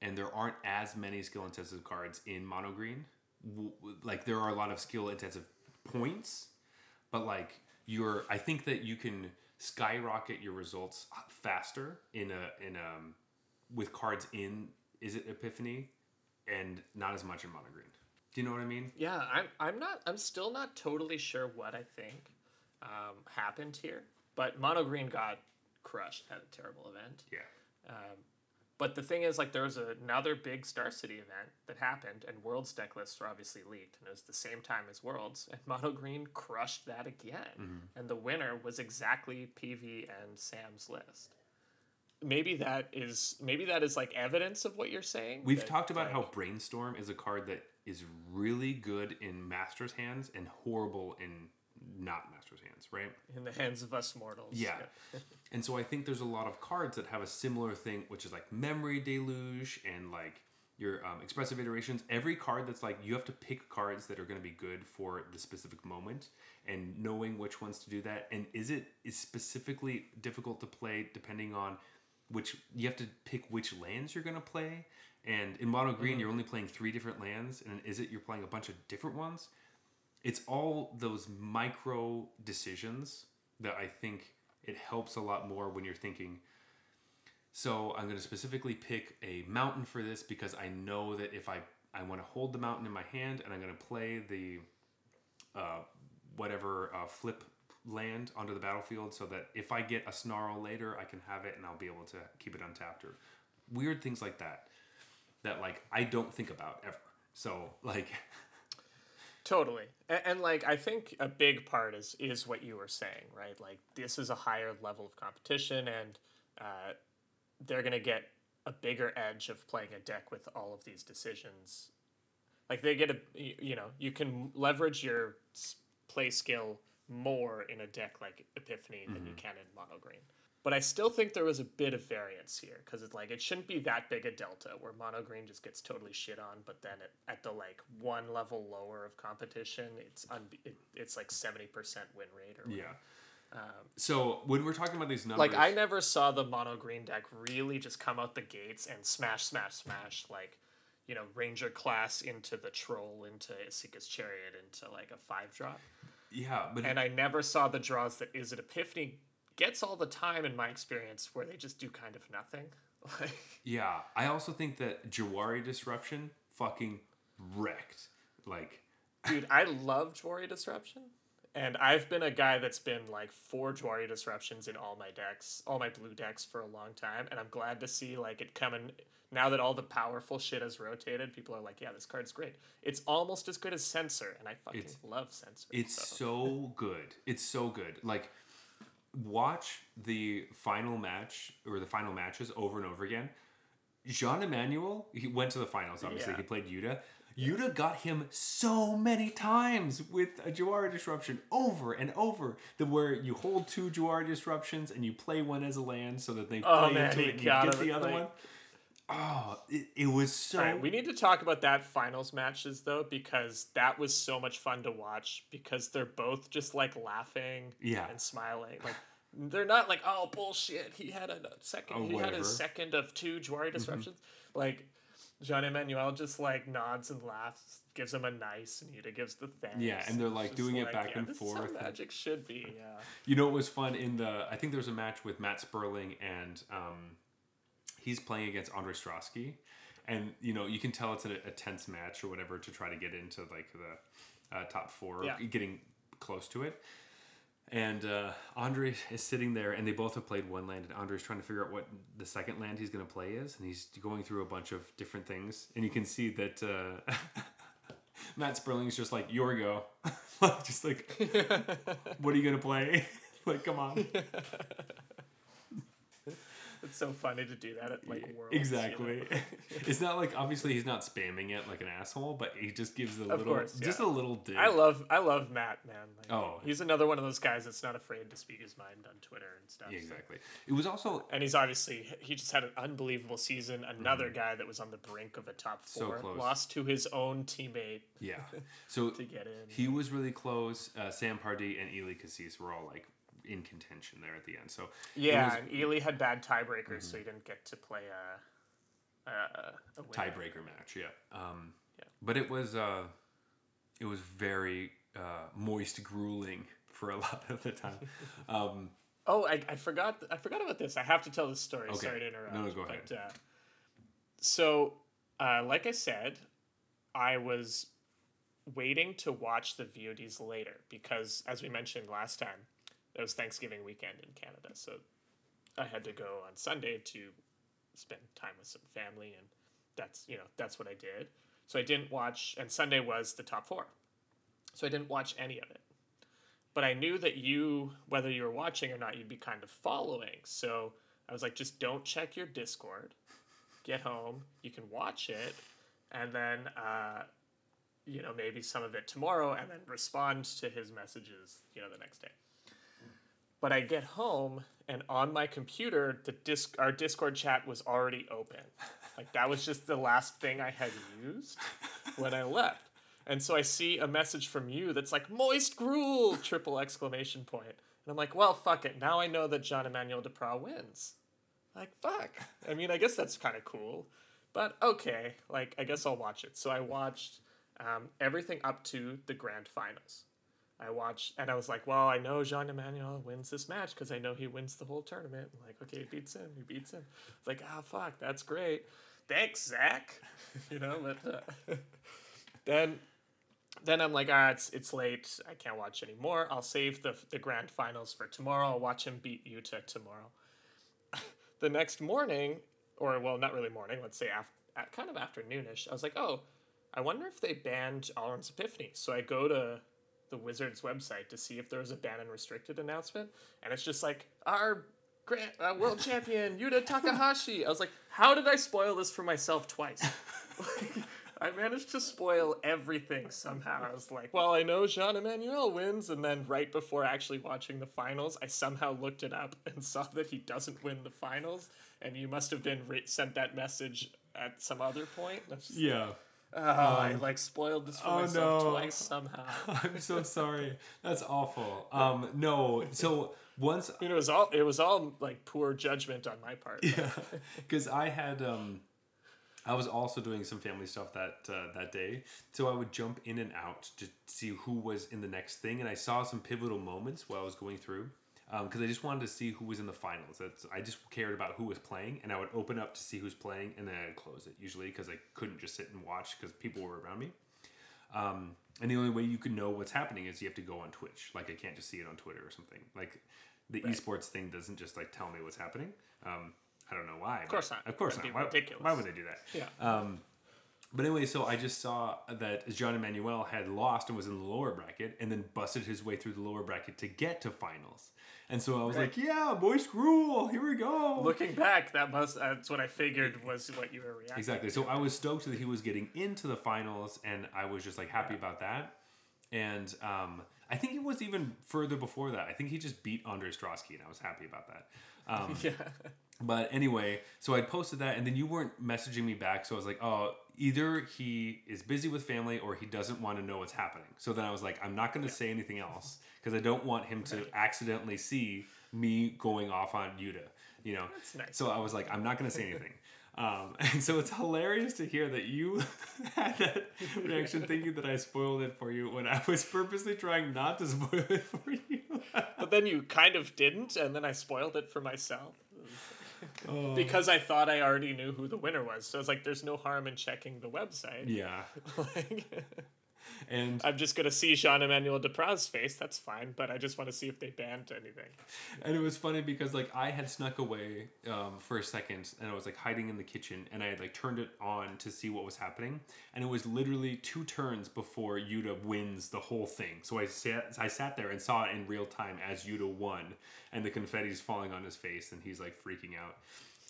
and there aren't as many skill intensive cards in mono green. Like there are a lot of skill intensive points, but like you're, I think that you can skyrocket your results faster in a in um with cards in Izzet epiphany and not as much in mono green do you know what i mean? Yeah, I'm, I'm not, I'm still not totally sure what I think um, happened here, but Mono Green got crushed at a terrible event. yeah. Um, but the thing is, like, there was another big Star City event that happened, and Worlds deck lists were obviously leaked, and it was the same time as Worlds, and (laughs) Mono Green crushed that again, and the winner was exactly PV and Sam's list. Maybe that is maybe that is like evidence of what you're saying. we've that, talked about like- how brainstorm is a card that is really good in master's hands and horrible in not master's hands right in the hands of us mortals. Yeah. (laughs) And so I think there's a lot of cards that have a similar thing, which is like memory deluge and like your um, expressive iterations. Every card that's like you have to pick cards that are going to be good for the specific moment, and knowing which ones to do that. And Izzet is specifically difficult to play depending on which you have to pick which lands you're going to play, And in mono green, you're only playing three different lands, and in it you're playing a bunch of different ones. It's all those micro decisions that I think it helps a lot more when you're thinking. So I'm going to specifically pick a mountain for this because I know that if I I want to hold the mountain in my hand and I'm going to play the uh, whatever uh, flip land onto the battlefield so that if I get a snarl later, I can have it and I'll be able to keep it untapped or weird things like that that like I don't think about ever. So like (laughs) Totally. And, and, like I think a big part is is what you were saying, right? Like this is a higher level of competition and uh, they're going to get a bigger edge of playing a deck with all of these decisions. Like they get a you know, you can leverage your play skill more in a deck like Epiphany mm-hmm. than you mm-hmm. can in mono green. But I still think there was a bit of variance here because it's like it shouldn't be that big a delta where mono green just gets totally shit on, but then it, at the like one level lower of competition, it's it, it's like seventy percent win rate or whatever. yeah. Um, so when we're talking about these numbers, like I never saw the mono green deck really just come out the gates and smash, smash, smash like you know ranger class into the troll into Esika's chariot into like a five drop. Yeah, but and I never saw the draws that Izzet Epiphany gets all the time in my experience where they just do kind of nothing. (laughs) yeah, I also think that Jwari Disruption fucking wrecked. Like, dude, I love Jwari Disruption. And I've been a guy that's been like four Jwari disruptions in all my decks, all my blue decks for a long time, and I'm glad to see like it coming now that all the powerful shit has rotated. People are like, "Yeah, this card's great." It's almost as good as Censor, and I fucking it's, love Censor. It's so. so good. It's so good. Like watch the final match or the final matches over and over again. Jean Emmanuel, he went to the finals, obviously. Yeah. He played Yuta. Yuta got him so many times with a Jwari disruption over and over. The where you hold two Jwari disruptions and you play one as a land so that they oh, play man, into it and you get the other like... one. Oh, it, it was so. Right, we need to talk about that finals matches though because that was so much fun to watch because they're both just like laughing, yeah. and smiling. Like they're not like, oh bullshit, he had a second, oh, he whatever. had a second of two Jwari mm-hmm. disruptions. Mm-hmm. Like Jean Emmanuel just like nods and laughs, gives him a nice, and Yuta gives the thanks. Yeah, and they're like doing like, it back yeah, and forth. magic should be. Yeah. You know, it was fun in the. I think there was a match with Matt Sperling and um, he's playing against Andrej Strasky, and you know you can tell it's a, a tense match or whatever to try to get into like the uh, top four, yeah. getting close to it. And uh, Andrej is sitting there, and they both have played one land, and Andrej's trying to figure out what the second land he's going to play is, and he's going through a bunch of different things, and you can see that uh, (laughs) Matt Sperling's just like, "Your go," (laughs) just like, (laughs) "What are you going to play?" like, come on. It's so funny to do that at like worlds. Exactly. You know? (laughs) it's not like obviously he's not spamming it like an asshole, but he just gives a of little, course, yeah. just a little dig. I love, I love Matt, man. Like, oh, he's another one of those guys that's not afraid to speak his mind on Twitter and stuff. Yeah, exactly. So. It was also, and he's obviously he just had an unbelievable season. Another mm-hmm. guy that was on the brink of a top four, so lost to his own teammate. Yeah. (laughs) So to get in, he was really close. Uh, Sam Pardee and Eli Kassis were all like in contention there at the end. So yeah, was, and Eli had bad tiebreakers, mm-hmm. so he didn't get to play a, a, a tiebreaker match. Yeah. Um, yeah. But it was uh, it was very uh, moist, grueling for a (laughs) lot of the time. Um, oh, I, I forgot I forgot about this. I have to tell this story. Okay. Sorry to interrupt. No, go ahead. But, uh, so, uh, like I said, I was waiting to watch the VODs later because, as we mentioned last time, it was Thanksgiving weekend in Canada, so I had to go on Sunday to spend time with some family, and that's you know that's what I did. So I didn't watch, and Sunday was the top four, so I didn't watch any of it. But I knew that you, whether you were watching or not, you'd be kind of following. So I was like, just don't check your Discord. Get home, you can watch it, and then uh, you know maybe some of it tomorrow, and then respond to his messages, you know, the next day. But I get home and on my computer, the disc our Discord chat was already open. Like that was just the last thing I had used when I left. And so I see a message from you that's like moist gruel triple exclamation point. And I'm like, well, fuck it. Now I know that Jean Emmanuel Depraz wins. Like, fuck. I mean, I guess that's kind of cool. But okay, like I guess I'll watch it. So I watched um, everything up to the grand finals. I watched, and I was like, well, I know Jean Emmanuel wins this match because I know he wins the whole tournament. I'm like, okay, he beats him, he beats him. It's like, ah, oh, fuck, that's great. Thanks, Zach. (laughs) you know, but uh, (laughs) then then I'm like, ah, it's it's late. I can't watch anymore. I'll save the the grand finals for tomorrow. I'll watch him beat Yuta tomorrow. (laughs) the next morning, or well, not really morning. Let's say after, kind of afternoonish. I was like, oh, I wonder if they banned Alrund's Epiphany. So I go to the Wizards website to see if there was a ban and restricted announcement, and it's just like our grand, uh, world champion Yuta Takahashi. I was like, how did I spoil this for myself twice? (laughs) I managed to spoil everything somehow. I was like, well, I know Jean Emmanuel wins, and then right before actually watching the finals, I somehow looked it up and (laughs) saw that he doesn't win the finals, and you must have been re- sent that message at some other point. yeah. Oh, um, I like spoiled this for oh myself no. twice somehow. (laughs) I'm so sorry. That's awful. Um, no, so once I mean, it was all it was all like poor judgment on my part. Yeah, (laughs) because I had um, I was also doing some family stuff that uh, that day, so I would jump in and out to see who was in the next thing, and I saw some pivotal moments while I was going through because um, I just wanted to see who was in the finals. That's I just cared about who was playing, and I would open up to see who's playing, and then I'd close it usually because I couldn't just sit and watch because people were around me. Um, and the only way you can know what's happening is you have to go on Twitch. Like I can't just see it on Twitter or something. Like the right. esports thing doesn't just like tell me what's happening. Um, I don't know why. Of course not. Of course That'd not. Why, ridiculous. why would they do that? Yeah. Um, but anyway, so I just saw that Jean Emmanuel had lost and was in the lower bracket, and then busted his way through the lower bracket to get to finals. And so I was right. like, "Yeah, boys, rule! Here we go." Looking back, that must that's what I figured was what you were reacting. Exactly. So I was stoked that he was getting into the finals, and I was just like happy yeah. about that. And um, I think it was even further before that. I think he just beat Andrej Strasky, and I was happy about that. Um, (laughs) yeah. But anyway, so I posted that, and then you weren't messaging me back. So I was like, oh, either he is busy with family or he doesn't want to know what's happening. So then I was like, I'm not going to yeah. say anything else because I don't want him to accidentally see me going off on Yuta. You know. That's nice. So I was like, I'm not going to say anything. (laughs) Um, (laughs) and so it's hilarious to hear that you (laughs) had that reaction thinking that I spoiled it for you when I was purposely trying not to spoil it for you. but then you kind of didn't, and then I spoiled it for myself. Oh. because I thought I already knew who the winner was. So it's like there's no harm in checking the website. Yeah. (laughs) like, (laughs) and I'm just gonna see Jean Emmanuel Depraz's face. That's fine, but I just want to see if they banned anything. And it was funny because like I had snuck away um, for a second, and I was like hiding in the kitchen, and I had like turned it on to see what was happening, and it was literally two turns before Yuta wins the whole thing. So I sat I sat there and saw it in real time as Yuta won, and the confetti's falling on his face, and he's like freaking out.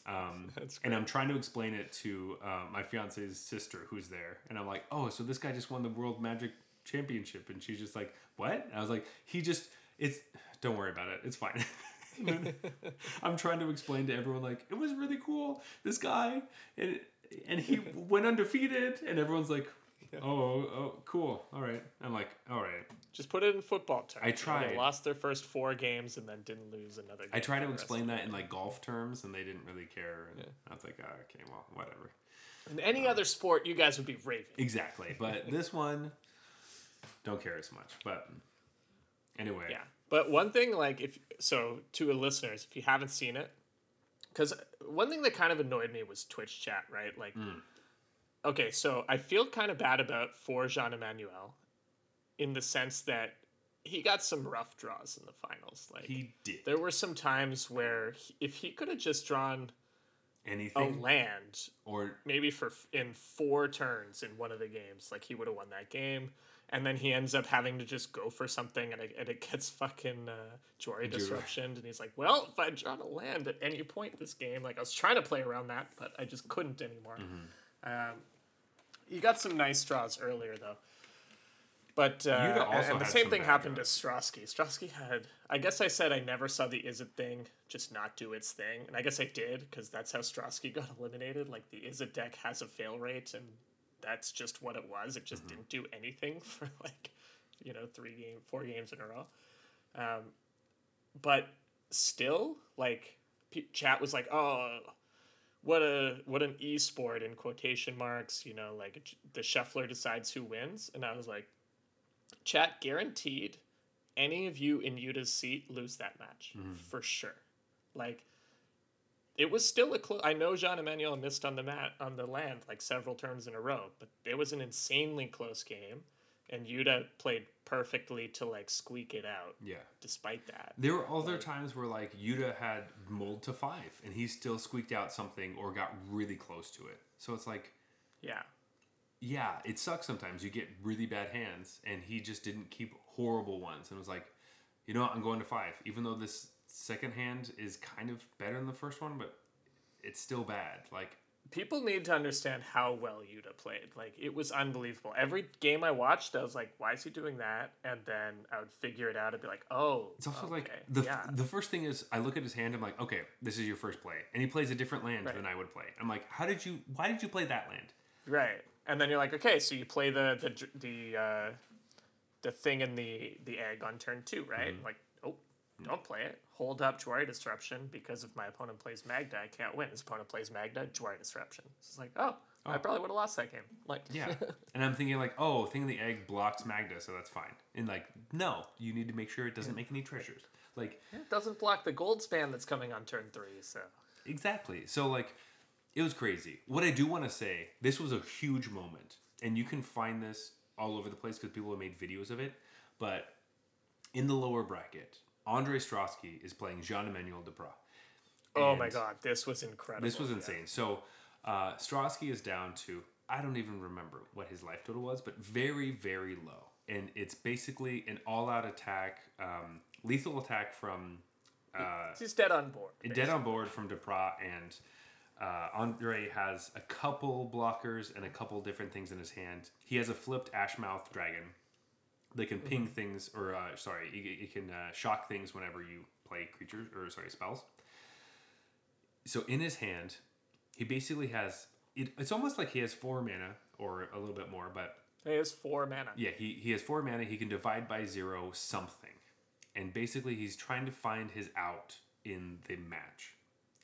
Um, (laughs) and I'm trying to explain it to uh, my fiance's sister who's there. And I'm like, oh, so this guy just won the World Magic Championship. And she's just like, what? And I was like, he just, it's, don't worry about it. It's fine. (laughs) I'm trying to explain to everyone, like, it was really cool. This guy, and, and he (laughs) went undefeated. And everyone's like, oh, oh, cool. All right. I'm like, all right. Just put it in football terms. I tried. They lost their first four games and then didn't lose another. Game. I tried to explain that in like golf terms, and they didn't really care. And yeah. I was like, oh, okay, well, whatever. In any um, other sport, you guys would be raving. Exactly, but (laughs) this one, don't care as much. But anyway, yeah. But one thing, like, if so, to listeners, if you haven't seen it, because one thing that kind of annoyed me was Twitch chat, right? Like. Mm okay, so I feel kind of bad about for Jean Emmanuel in the sense that he got some rough draws in the finals. Like he did. There were some times where he, if he could have just drawn anything a land or maybe for in four turns in one of the games, like he would have won that game. And then he ends up having to just go for something, and it, and it gets fucking uh, Jwari disruption. And he's like, "Well, if I drawn a land at any point this game, like I was trying to play around that, but I just couldn't anymore." Mm-hmm. Um, you got some nice draws earlier though. But uh, and, and the same thing happened draws. to Strasky. Strasky had, I guess I said I never saw the Izzet thing just not do its thing, and I guess I did because that's how Strasky (laughs) got eliminated. Like the Izzet deck has a fail rate, and that's just what it was. It just mm-hmm. didn't do anything (laughs) for like, you know, three game, four games in a row. Um, but still, like, chat was like, "Oh, what a what an e-sport in quotation marks. You know, like the shuffler decides who wins, and I was like, chat guaranteed. Any of you in Yuta's seat lose that match mm-hmm. for sure. Like it was still a close. I know Jean Emmanuel missed on the mat on the land like several turns in a row, but it was an insanely close game, and Yuta played perfectly to like squeak it out. Yeah. Despite that, There were other times where like Yuta had mold to five and he still squeaked out something or got really close to it. So it's like, yeah, yeah, it sucks sometimes. You get really bad hands and he just didn't keep horrible ones and was like, you know what, I'm going to five. Even though this second hand is kind of better than the first one, but it's still bad. Like, people need to understand how well Yuta played. Like it was unbelievable. Every game I watched, I was like, "Why is he doing that?" And then I would figure it out and be like, "Oh." It's also okay. like the yeah. the first thing is I look at his hand. I'm like, okay, this is your first play, and he plays a different land Right. than I would play. I'm like, how did you? Why did you play that land? Right. And then you're like, okay, so you play the the the uh, the thing in the the egg on turn two, right? Mm-hmm. Like, oh, don't play it. Hold up Jwari Disruption because if my opponent plays Magda, I can't win. His opponent plays Magda, Jwari Disruption. It's like, oh, I oh. probably would have lost that game. Like, Yeah, (laughs) and I'm thinking like, oh, thing in the egg blocks Magda, so that's fine. And like, no, you need to make sure it doesn't make any treasures. Like, it doesn't block the Goldspan that's coming on turn three. So Exactly. So like it was crazy. What I do want to say, this was a huge moment. And you can find this all over the place because people have made videos of it. But in the lower bracket, Andrej Strasky is playing Jean Emmanuel Depraz. Oh my god, this was incredible. This was Yeah. insane. So uh, Strasky is down to, I don't even remember what his life total was, but very, very low. And it's basically an all out attack, um, lethal attack from uh, He's dead on board. dead on board from Depraz, and uh, Andrej has a couple blockers and a couple different things in his hand. He has a flipped Ashmouth dragon. They can ping things, or uh, sorry, it, it can uh, shock things whenever you play creatures or sorry spells. So in his hand, he basically has. It, it's almost like he has four mana or a little bit more, but He has four mana. yeah, he, he has four mana. He can divide by zero something. And basically, he's trying to find his out in the match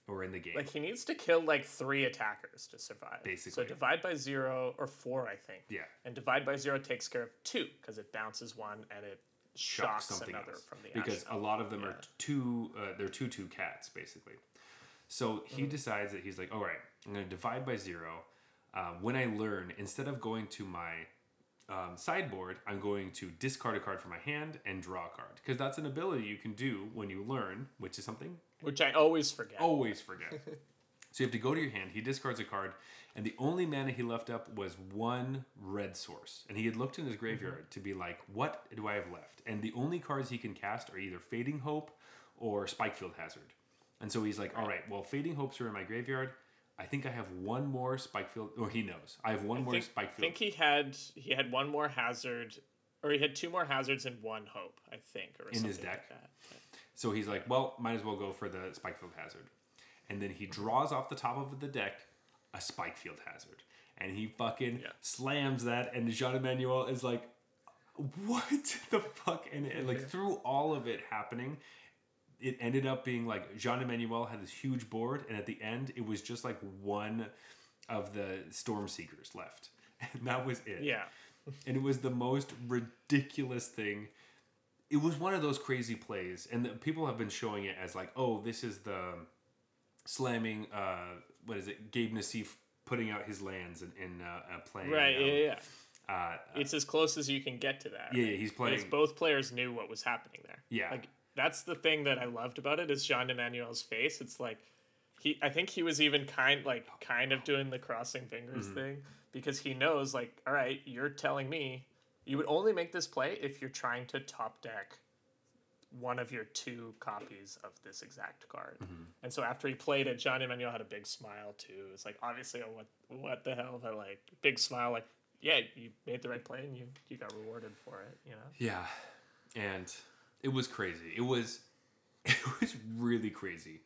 or in the game. Like he needs to kill like three attackers to survive. Basically. So divide by zero or four, I think. yeah. And divide by zero takes care of two because it bounces one and it Shock shocks another from the other. because a lot of them are two uh, they're two two cats basically so he Mm-hmm. decides that he's like all right i'm going to divide by zero um, when i learn instead of going to my um, sideboard i'm going to discard a card from my hand and draw a card because that's an ability you can do when you learn which is something which I always forget. always forget. so you have to go to your hand. He discards a card, and the only mana he left up was one red source. And he had looked in his graveyard mm-hmm. to be like, what do I have left? And the only cards he can cast are either Fading Hope or Spikefield Hazard. And so he's like, all right, well, Fading Hopes are in my graveyard. I think I have one more Spikefield, or he knows. I have one more think, Spikefield. I think he had he had one more hazard, or he had two more hazards and one hope, I think, or In his something deck? Like that. So he's like, well, might as well go for the Spikefield Hazard. And then he draws off the top of the deck a Spikefield Hazard. And he fucking Yeah. slams that, and Jean Emmanuel is like, what the fuck? And, and like through all of it happening, it ended up being like Jean Emmanuel had this huge board, and at the end, it was just like one of the Storm Seekers left. (laughs) And that was it Yeah. and it was the most ridiculous thing. It was one of those crazy plays, and the, people have been showing it as like, oh, this is the slamming. Uh, what is it? Gabe Nassif putting out his lands and, and uh, uh, playing. Right. um, yeah. Yeah. Uh, It's as close as you can get to that. yeah, yeah, he's playing. Because both players knew what was happening there. Yeah. Like that's the thing that I loved about it is Jean Emmanuel's face. It's like he I think he was even kind like kind of doing the crossing fingers Mm-hmm. thing because he knows like, all right, you're telling me you would only make this play if you're trying to top deck one of your two copies of this exact card. Mm-hmm. And so after he played it, Jean Emmanuel had a big smile too. It's like obviously, oh, what what the hell? But like big smile, like yeah, you made the right play and you you got rewarded for it. You know. yeah, and it was crazy. It was, (laughs) it was really crazy.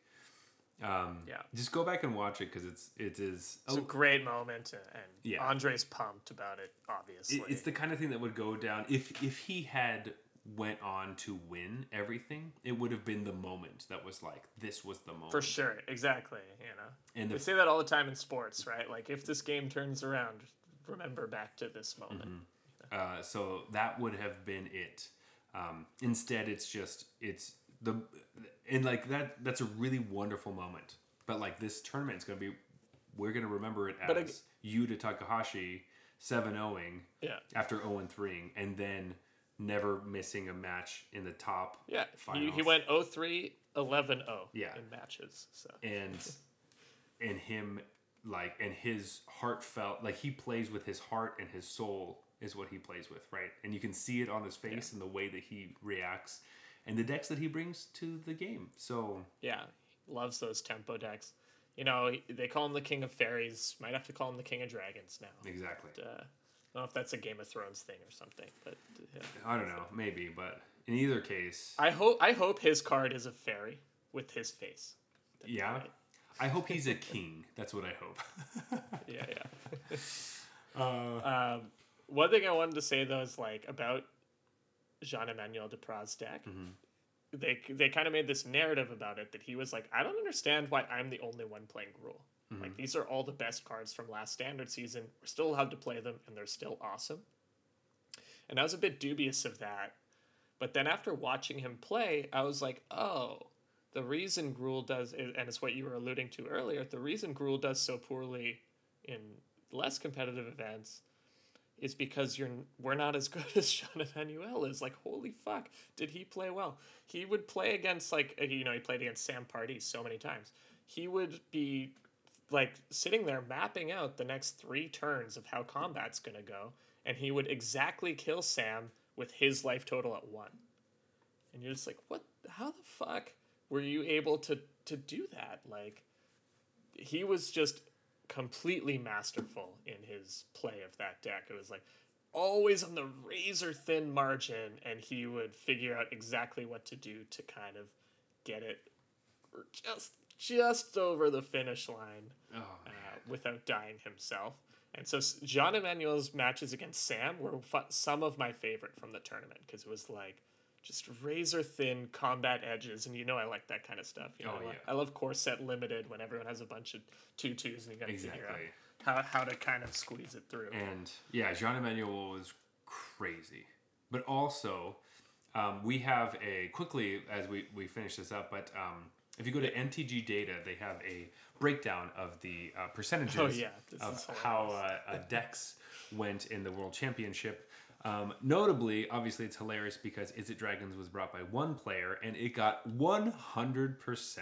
Um, Yeah. Just go back and watch it because it's it is. It's a great moment, and, Yeah. Andrej's pumped about it. Obviously, It- it's the kind of thing that would go down if if he had went on to win everything, it would have been the moment that was like this was the moment. For sure, exactly. You know, And they the say that all the time in sports, right? Like if this game turns around, remember back to this moment. Uh, so that would have been it. Um, instead, it's just it's the and like that. That's a really wonderful moment. But like this tournament is gonna be, we're gonna remember it as ag- Yuta Takahashi seven 0ing Yeah, after zero and three, and then never missing a match in the top. yeah. He, Finals. he went 03, 11 0 Yeah. in matches. So and and him like and his heartfelt like he plays with his heart and his soul is what he plays with right and you can see it on his face and the way that he reacts and the decks that he brings to the game so yeah, he loves those tempo decks. You know, they call him the King of Fairies. Might have to call him the King of Dragons now. exactly Uh, I don't know if that's a Game of Thrones thing or something, but yeah. i don't know maybe but in either case I hope I hope his card is a fairy with his face. That'd yeah great. i hope he's a king that's what i hope (laughs) Yeah, yeah. (laughs) uh, Um, one thing I wanted to say though is like about Jean Emmanuel Depraz deck. Mm-hmm. They they kind of made this narrative about it that he was like, I don't understand why I'm the only one playing Gruul. Mm-hmm. Like these are all the best cards from last standard season. We're still allowed to play them, and they're still awesome. And I was a bit dubious of that, but then after watching him play, I was like, oh, the reason Gruul does, and it's what you were alluding to earlier. The reason Gruul does so poorly in less competitive events is because you're we're not as good (laughs) as Jean Emmanuel is. Like, holy fuck, did he play well? He would play against like uh, you know he played against Sam Pardee so many times. He would be like sitting there mapping out the next three turns of how combat's gonna go, and he would exactly kill Sam with his life total at one. And you're just like, what? How the fuck were you able to to do that? Like, he was just completely masterful in his play of that deck. It was like always on the razor thin margin, and he would figure out exactly what to do to kind of get it just just over the finish line oh uh, without dying himself. And so Jean Emmanuel's matches against Sam were some of my favorite from the tournament because it was like just razor thin combat edges, and you know I like that kind of stuff. You know, Oh, I, yeah. I love core set limited when everyone has a bunch of twos and you got to figure out how, how to kind of squeeze it through. And yeah, Jean Emmanuel was crazy. But also, um, we have a quickly as we, we finish this up, but um, if you go to MTG data, they have a breakdown of the uh, percentages Oh, yeah, of how uh, uh, decks went in the World Championship. Um, notably, obviously, it's hilarious because Izzet Dragons was brought by one player and it got 100%.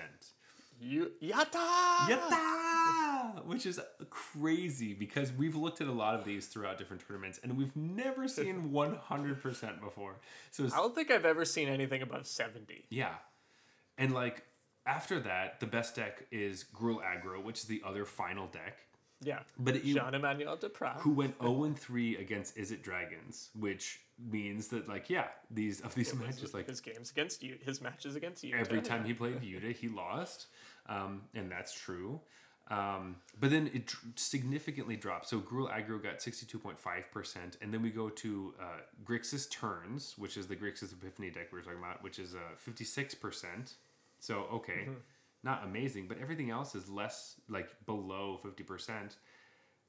You yata Yatta! Which is crazy because we've looked at a lot of these throughout different tournaments and we've never (laughs) seen 100% before. So I don't think I've ever seen anything above seventy. yeah. And like after that, the best deck is Gruul Aggro, which is the other final deck. Yeah, But it, you, Jean Emmanuel Depraz. who went 0 and 3 against Izzet Dragons, which means that like yeah, these of these matches like his games against you, his matches against you. every time he played (laughs) Yuta, he lost, um, and that's true. Um, but then it dr- significantly dropped. So Gruul Aggro got 62.5%, and then we go to uh, Grixis Turns, which is the Grixis Epiphany deck we were talking about, which is uh, 56%. So, okay, not amazing, but everything else is less, like below 50%.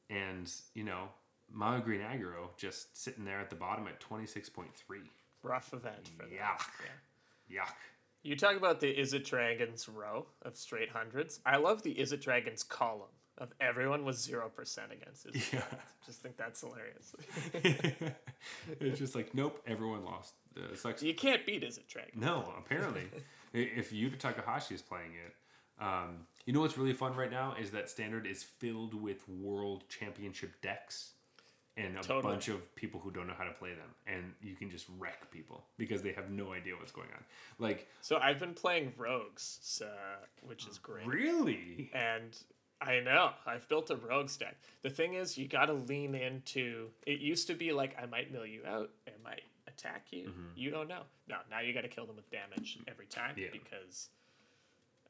And, you know, Mono Green Aggro just sitting there at the bottom at 26.3. rough event for. Yuck. Yeah. Yuck. You talk about the Izzet Dragons row of straight hundreds. I love the Izzet Dragons column of everyone was zero percent against It Yeah. Just think that's hilarious. (laughs) it's just like nope, everyone lost. Uh, sucks. you can't beat Izzet Dragons. No, apparently, (laughs) if Yuta Takahashi is playing it, um, you know what's really fun right now is that standard is filled with world championship decks and a Totally. bunch of people who don't know how to play them, and you can just wreck people because they have no idea what's going on. Like So I've been playing Rogues, so, which is great. really, And I know I've built a rogues deck. The thing is, you got to lean into. It used to be like I might mill you out, I might attack you. You don't know. No, now you got to kill them with damage every time Yeah. because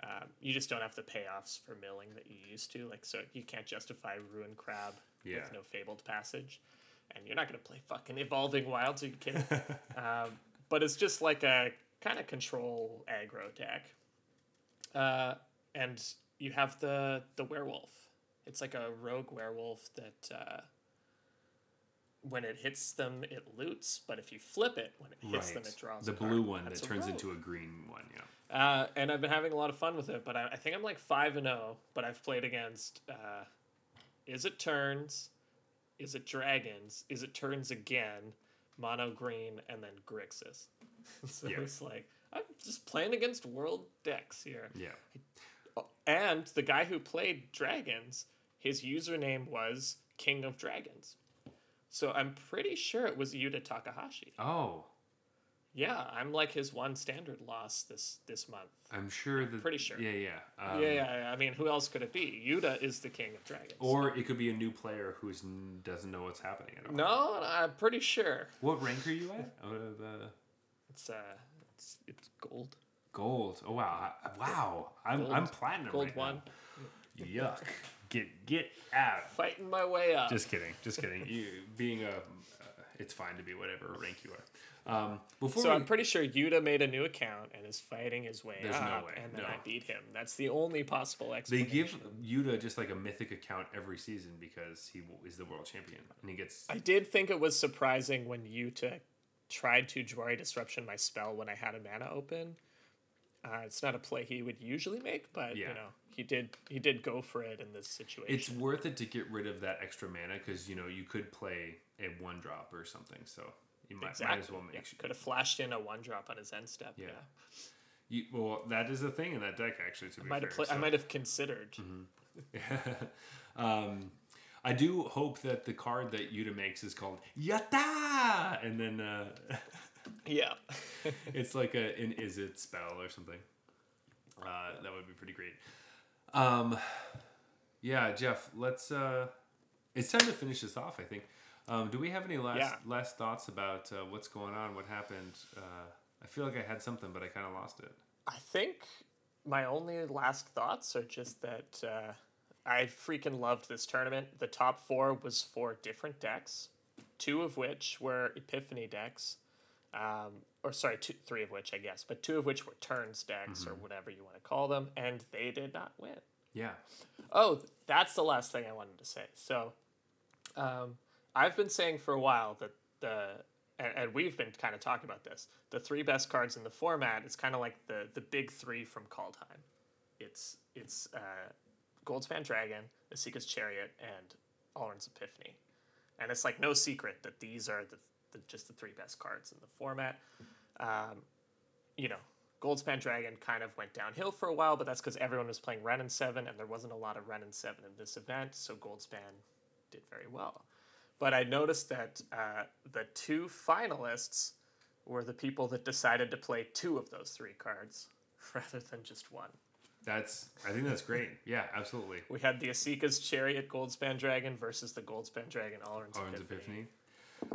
um, you just don't have the payoffs for milling that you used to. Like so, you can't justify ruin crab Yeah. with no fabled passage, and you're not gonna play fucking evolving wilds. Are you kidding? (laughs) um, but it's just like a kind of control aggro deck. Uh, and you have the the werewolf. It's like a rogue werewolf that uh, when it hits them, it loots. But if you flip it, when it hits them, it draws the a card. blue one That's that turns rogue. into a green one. Yeah. Uh, and I've been having a lot of fun with it, but I, I think I'm like five and zero. But I've played against. Uh, Izzet turns? Izzet dragons? Izzet turns again? Mono green and then Grixis. (laughs) so Yeah. it's like I'm just playing against world decks here. Yeah. Oh, And the guy who played dragons, his username was King of Dragons. So I'm pretty sure it was Yuta Takahashi. Oh, Yeah, I'm like his one standard loss this this month. I'm sure that. pretty sure. Yeah, yeah. Um, yeah, yeah, yeah. I mean, who else could it be? Yuta is the king of dragons. Or it could be a new player who doesn't know what's happening at all. no, I'm pretty sure What rank are you at? Out of uh, it's uh, it's, it's gold, gold. Oh wow, wow. I'm Gold- I'm platinum. gold right one. Now. Yuck. Get get out. Fighting my way up. Just kidding. Just kidding. You being a, uh, it's fine to be whatever rank you are. Um, before so we, I'm pretty sure Yuta made a new account and is fighting his way There's no up, way, and then no. I beat him. That's the only possible explanation. they give Yuta just like a mythic account every season because he is the world champion and he gets. I did think it was surprising when Yuta tried to Jwari Disruption my spell when I had a mana open. Uh, it's not a play he would usually make, but Yeah. you know he did he did go for it in this situation. It's worth it to get rid of that extra mana because you know you could play a one drop or something, so you might, might as well make sure. Could have flashed in a one drop on his end step. Yeah, Yeah. You, well, that is a thing in that deck actually. To be I might have fair, pla- I might have considered. (laughs) um, I do hope that the card that Yuta makes is called Yata, and then uh, (laughs) Yeah, (laughs) it's like a an Izzet spell or something. Uh, that would be pretty great. Um, yeah, Jeff, let's. Uh, it's time to finish this off. I think. Um, do we have any last Yeah. last thoughts about uh, what's going on? What happened? Uh, I feel like I had something, but I kind of lost it. I think my only last thoughts are just that uh, I freaking loved this tournament. The top four was four different decks, two of which were Epiphany decks, um, or sorry, two, three of which I guess, but two of which were turns decks or whatever you want to call them, and they did not win. Yeah. Oh, that's the last thing I wanted to say. So, um, I've been saying for a while that the and, and we've been kind of talking about this. The three best cards in the format is kind of like the the big three from Kaldheim. It's it's uh, Goldspan Dragon, Esika's Chariot, and Alrund's Epiphany. And it's like no secret that these are the, the just the three best cards in the format. Um, you know, Goldspan Dragon kind of went downhill for a while, but that's because everyone was playing Wrenn and Seven, and there wasn't a lot of Wrenn and Seven in this event, so Goldspan did very well. But I noticed that uh, the two finalists were the people that decided to play two of those three cards (laughs) rather than just one. That's. I think that's great. Yeah, absolutely. We had the Esika's Chariot Goldspan Dragon versus the Goldspan Dragon Alrund's Epiphany. Epiphany.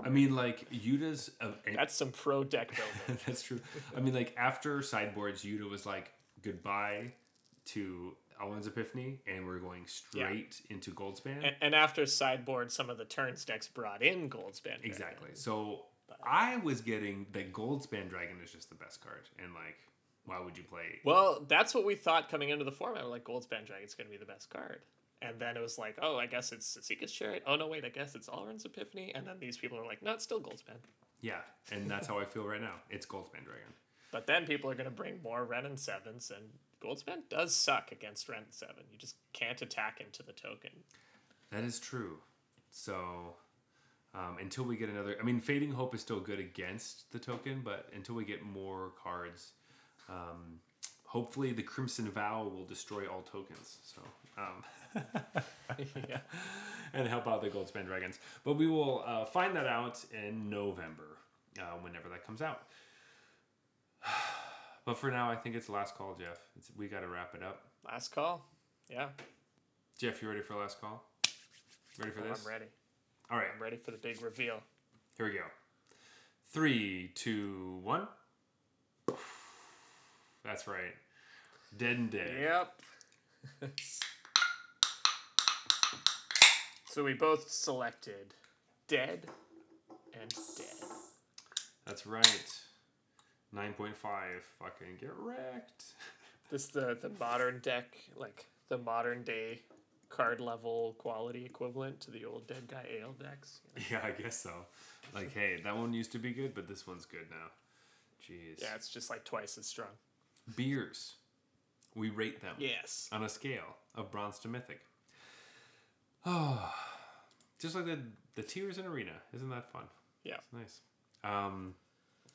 I mean, like Yuta's. Uh, That's some pro deck building. (laughs) that's true. I mean, like after sideboards, Yuta was like goodbye to Alrund's Epiphany, and we're going straight into Goldspan. and, and after sideboard, some of the turns decks brought in Goldspan. Dragon. exactly. So I was getting that Goldspan Dragon is just the best card, and like, why would you play? Well, that's what we thought coming into the format. We're like, Goldspan Dragon's going to be the best card. And then it was like, oh, I guess it's Esika's Chariot. Oh, no, wait, I guess it's Alrund's Epiphany. And then these people are like, no, it's still Goldspan. Yeah, and that's how I feel right now. It's Goldspan Dragon. But then people are going to bring more Wrenn and Sevens, and Goldspan does suck against Wrenn and Seven. You just can't attack into the token. That is true. So um, until we get another, I mean, Fading Hope is still good against the token, but until we get more cards, um, hopefully the Crimson Vow will destroy all tokens. So. Um, (laughs) (laughs) yeah. and help out the Goldspan Dragons. But we will uh, find that out in November, uh, whenever that comes out. (sighs) but for now, I think it's last call, Jeff. It's, we got to wrap it up. Last call. Yeah. Jeff, you ready for last call? Ready for Oh, this? I'm ready. All right, I'm ready for the big reveal. here we go. Three, two, one. (sighs) That's right. Dead and dead. Yep. (laughs) so we both selected dead and dead. That's right. Nine point five. Fucking get wrecked. (laughs) This the the modern deck, like the modern day card level quality equivalent to the old Dead Guy Ale decks. yeah, I guess so. Like, hey, that one used to be good, but this one's good now. Jeez. Yeah, it's just like twice as strong. Beers. We rate them Yes. on a scale of bronze to mythic. Oh, (sighs) just like the the tiers in arena. Isn't that fun? Yeah. It's nice. Um,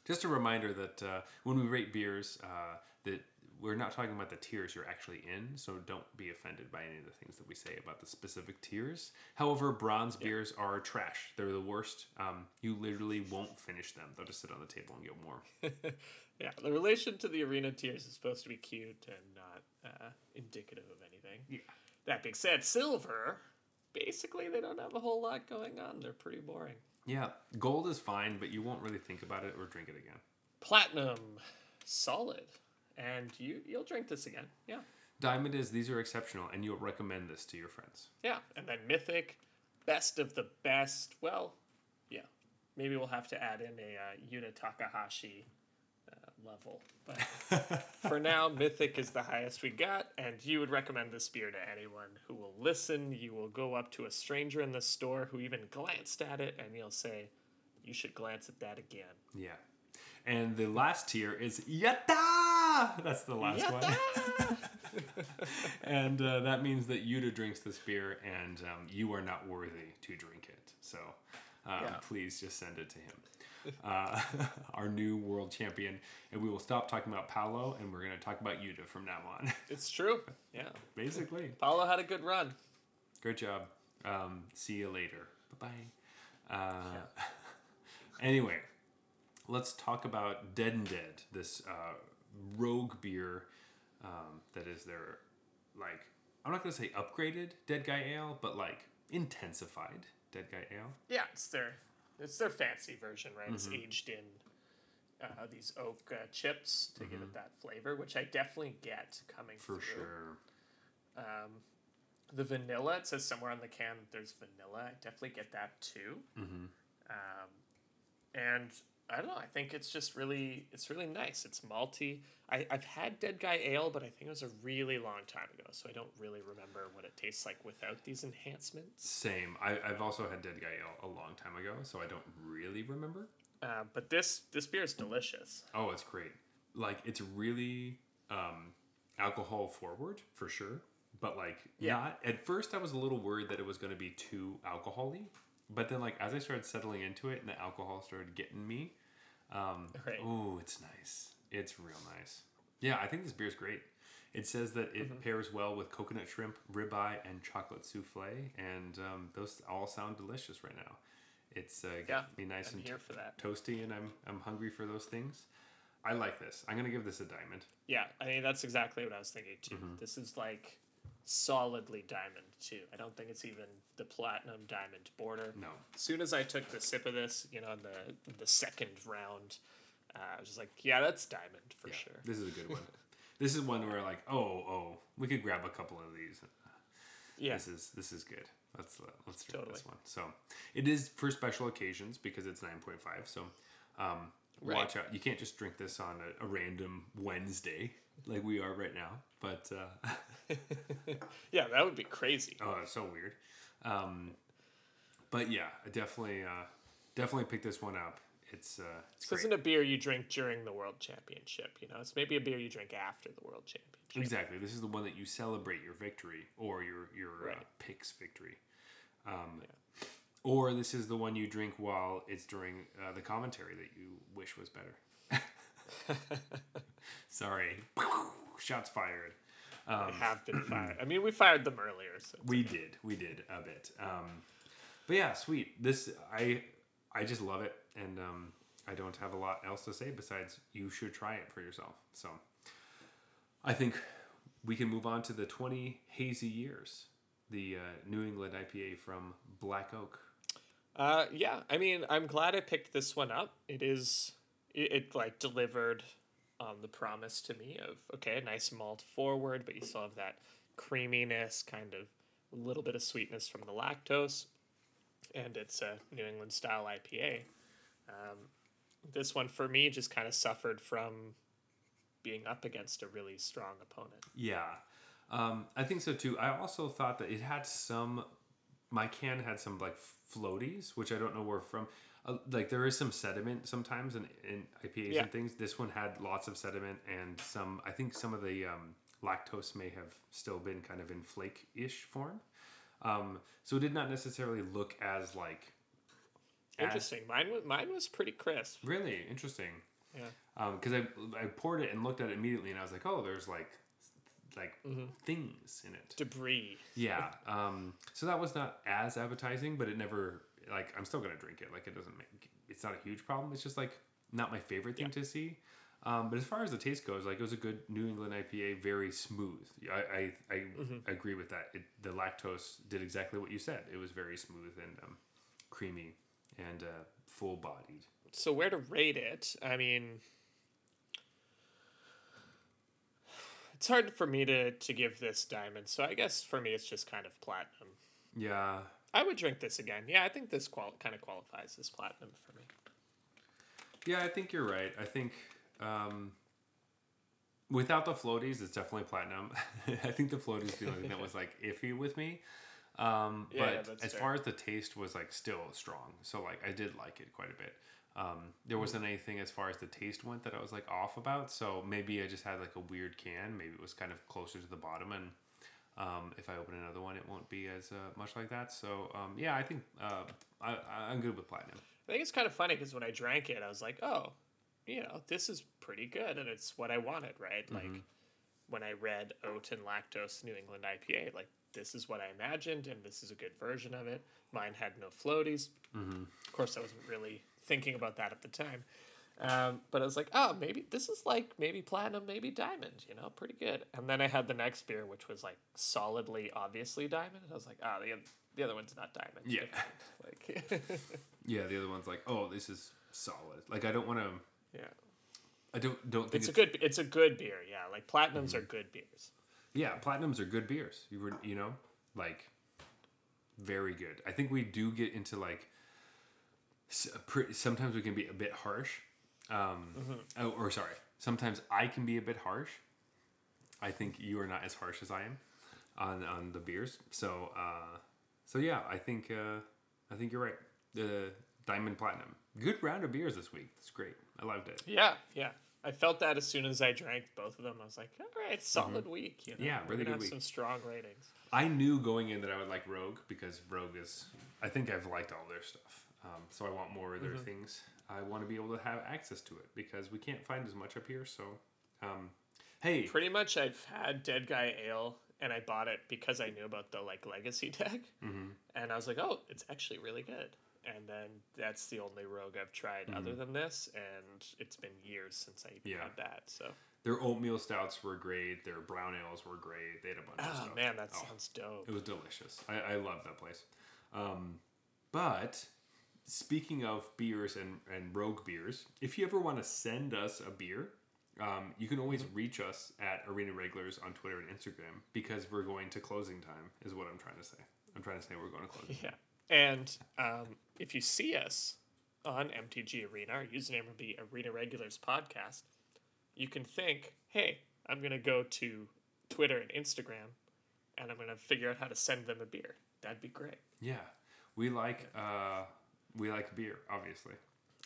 just a reminder that uh, when we rate beers, uh, that we're not talking about the tiers you're actually in, so don't be offended by any of the things that we say about the specific tiers. However, bronze beers are trash. They're the worst. Um, you literally won't finish them. They'll just sit on the table and get warm. (laughs) Yeah, the relation to the arena tiers is supposed to be cute and not uh, indicative of anything. Yeah. That being said, silver, basically they don't have a whole lot going on. They're pretty boring. Yeah, gold is fine, but you won't really think about it or drink it again. Platinum, solid, and you you'll drink this again. Yeah, Diamond is these are exceptional, and you'll recommend this to your friends. yeah, and then mythic, best of the best. Well, yeah, maybe we'll have to add in a uh, Yuta Takahashi level, but for now, (laughs) mythic is the highest we got, and you would recommend this beer to anyone who will listen. You will go up to a stranger in the store who even glanced at it, and you'll say, "You should glance at that again." Yeah. And the last tier is Yatta! That's the last one. (laughs) And uh, that means that Yuta drinks this beer and um, you are not worthy to drink it. So um, Yeah. please just send it to him. (laughs) Uh, (laughs) our new world champion. And we will stop talking about Paulo and we're going to talk about Yuta from now on. (laughs) It's true. Yeah. Basically. Paulo had a good run. Great job. Um, see you later. Bye bye. Uh, anyway, let's talk about Dead and Dead, this uh, rogue beer um, that is their, like, I'm not going to say upgraded Dead Guy Ale, but like intensified Dead Guy Ale. Yeah, it's their it's their fancy version, right? It's aged in uh, these oak uh, chips to give it that flavor, which I definitely get coming For through. sure. Um, the vanilla, it says somewhere on the can that there's vanilla. I definitely get that too. Mm-hmm. Um, and I don't know. I think it's just really, it's really nice. It's malty. I, I've had Dead Guy Ale, but I think it was a really long time ago, so I don't really remember what it tastes like without these enhancements. Same. I, I've also had Dead Guy Ale a long time ago, so I don't really remember. Uh, but this this beer is delicious. Oh, it's great. Like it's really um, alcohol forward for sure, but like Yeah. not. At first, I was a little worried that it was going to be too alcoholy, but then like as I started settling into it and the alcohol started getting me, um, Right. oh, it's nice. It's real nice. Yeah, I think this beer is great. It says that it Mm-hmm. pairs well with coconut shrimp, ribeye, and chocolate souffle, and um, those all sound delicious right now. It's uh, Yeah, me nice I'm and here for that. toasty and I'm I'm hungry for those things. I like this. I'm gonna give this a diamond. Yeah, I mean that's exactly what I was thinking too. Mm-hmm. This is like solidly diamond too. I don't think it's even the platinum diamond border. No. As soon as I took the sip of this, you know, in the the second round, uh, I was just like, yeah, that's diamond for sure. This is a good one. (laughs) this is one where like, oh, oh, we could grab a couple of these. Yeah, This is this is good. Let's uh, let's drink this one. So it is for special occasions because it's 9.5. So um, Right. watch out. You can't just drink this on a, a random Wednesday like we are right now. But uh, (laughs) yeah, that would be crazy. Oh, it's so weird. Um, but yeah, I definitely, uh, definitely pick this one up. It's uh, it's This isn't a beer you drink during the world championship. You know, it's maybe a beer you drink after the world championship. exactly. This is the one that you celebrate your victory or your your uh, pick's victory. Um, Or this is the one you drink while it's during uh, the commentary that you wish was better. (laughs) Sorry, shots fired. Um, They have been (clears throat) fired. I mean, we fired them earlier, so We did, we did a bit. Um, but yeah, sweet. This I I just love it, and um, I don't have a lot else to say besides you should try it for yourself. So I think we can move on to the twenty hazy years, the uh, New England IPA from Black Oak. Uh, yeah, I mean, I'm glad I picked this one up. It is, it, it like delivered on the promise to me of okay, a nice malt forward, but you still have that creaminess, kind of a little bit of sweetness from the lactose, and it's a New England style IPA. Um, this one for me just kind of suffered from being up against a really strong opponent. Yeah, um, I think so too. I also thought that it had some. My can had some like floaties, which I don't know where from. Uh, like there is some sediment sometimes in, in IPAs Yeah. and things. This one had lots of sediment and some. I think some of the um, lactose may have still been kind of in flake-ish form. Um, so it did not necessarily look as like. as- Interesting. Mine was mine was pretty crisp. Really interesting. Yeah. because I I poured it and looked at it immediately, and I was like, oh, there's like like Mm-hmm. things in it. Debris. Yeah. Um, so that was not as appetizing, but it never like I'm still gonna drink it. Like it doesn't make it's not a huge problem. It's just like not my favorite thing to see. Um, but as far as the taste goes, like it was a good New England IPA, very smooth. I I, I Mm-hmm. agree with that. It, the lactose did exactly what you said. It was very smooth and um, creamy and uh, full bodied. So where to rate it? I mean, it's hard for me to to give this diamond. So I guess for me, it's just kind of platinum. Yeah, I would drink this again. Yeah, I think this qual- kind of qualifies as platinum for me. Yeah, I think you're right. I think um, without the floaties, it's definitely platinum. (laughs) I think the floaties is the only thing that was like (laughs) iffy with me. Um, Yeah, but that's as fair. far as the taste was like still strong, so like I did like it quite a bit. Um, there wasn't anything as far as the taste went that I was like off about. So maybe I just had like a weird can. Maybe it was kind of closer to the bottom, and um, if I open another one, it won't be as uh, much like that. So um, yeah, I think uh, I, I'm good with platinum. I think it's kind of funny because when I drank it, I was like, oh, you know, this is pretty good, and it's what I wanted, right? Like when I read oat and lactose New England IPA, like this is what I imagined, and this is a good version of it. Mine had no floaties. Of course, I wasn't really thinking about that at the time. Um, but I was like, oh, maybe this is like maybe platinum, maybe diamond, you know, pretty good. And then I had the next beer, which was like solidly, obviously diamond. And I was like, ah, the, the other one's not diamond. Yeah. (laughs) Like, (laughs) Yeah, the other one's like, oh, this is solid. Like I don't want to. yeah. I don't don't think It's it's, a good. It's a good beer. Yeah, like platinums are good beers. yeah. Platinums are good beers. You were you know like very good. I think we do get into like sometimes we can be a bit harsh. Um, oh, or sorry, sometimes I can be a bit harsh. I think you are not as harsh as I am on on the beers. So uh, so yeah, I think uh, I think you're right. The diamond platinum, good round of beers this week. That's great. I loved it. Yeah, yeah. I felt that as soon as I drank both of them. I was like, all right, solid week. You know? Mm-hmm. Yeah, really good have week. Some strong ratings. I knew going in that I would like Rogue because Rogue is. I think I've liked all their stuff, um, so I want more of their Mm-hmm. things. I want to be able to have access to it because we can't find as much up here. So, um, hey, Pretty much, I've had Dead Guy Ale, and I bought it because I knew about the like legacy (laughs) deck, Mm-hmm. and I was like, oh, it's actually really good. And then that's the only Rogue I've tried other than this, and it's been years since I even Mm-hmm. Yeah. had that. So, their oatmeal stouts were great. Their brown ales were great. They had a bunch of oh stuff. man, that Oh, sounds dope. It was delicious. I, I love that place. Um, but speaking of beers and, and rogue beers, if you ever want to send us a beer, um, you can always reach us at Arena Regulars on Twitter and Instagram because we're going to closing time, is what I'm trying to say. I'm trying to say we're going to closing. Yeah. And um, if you see us on MTG Arena, our username will be Arena Regulars Podcast. You can think, hey, I'm going to go to Twitter and Instagram and I'm going to figure out how to send them a beer. That'd be great. Yeah, we like uh, we like beer, obviously.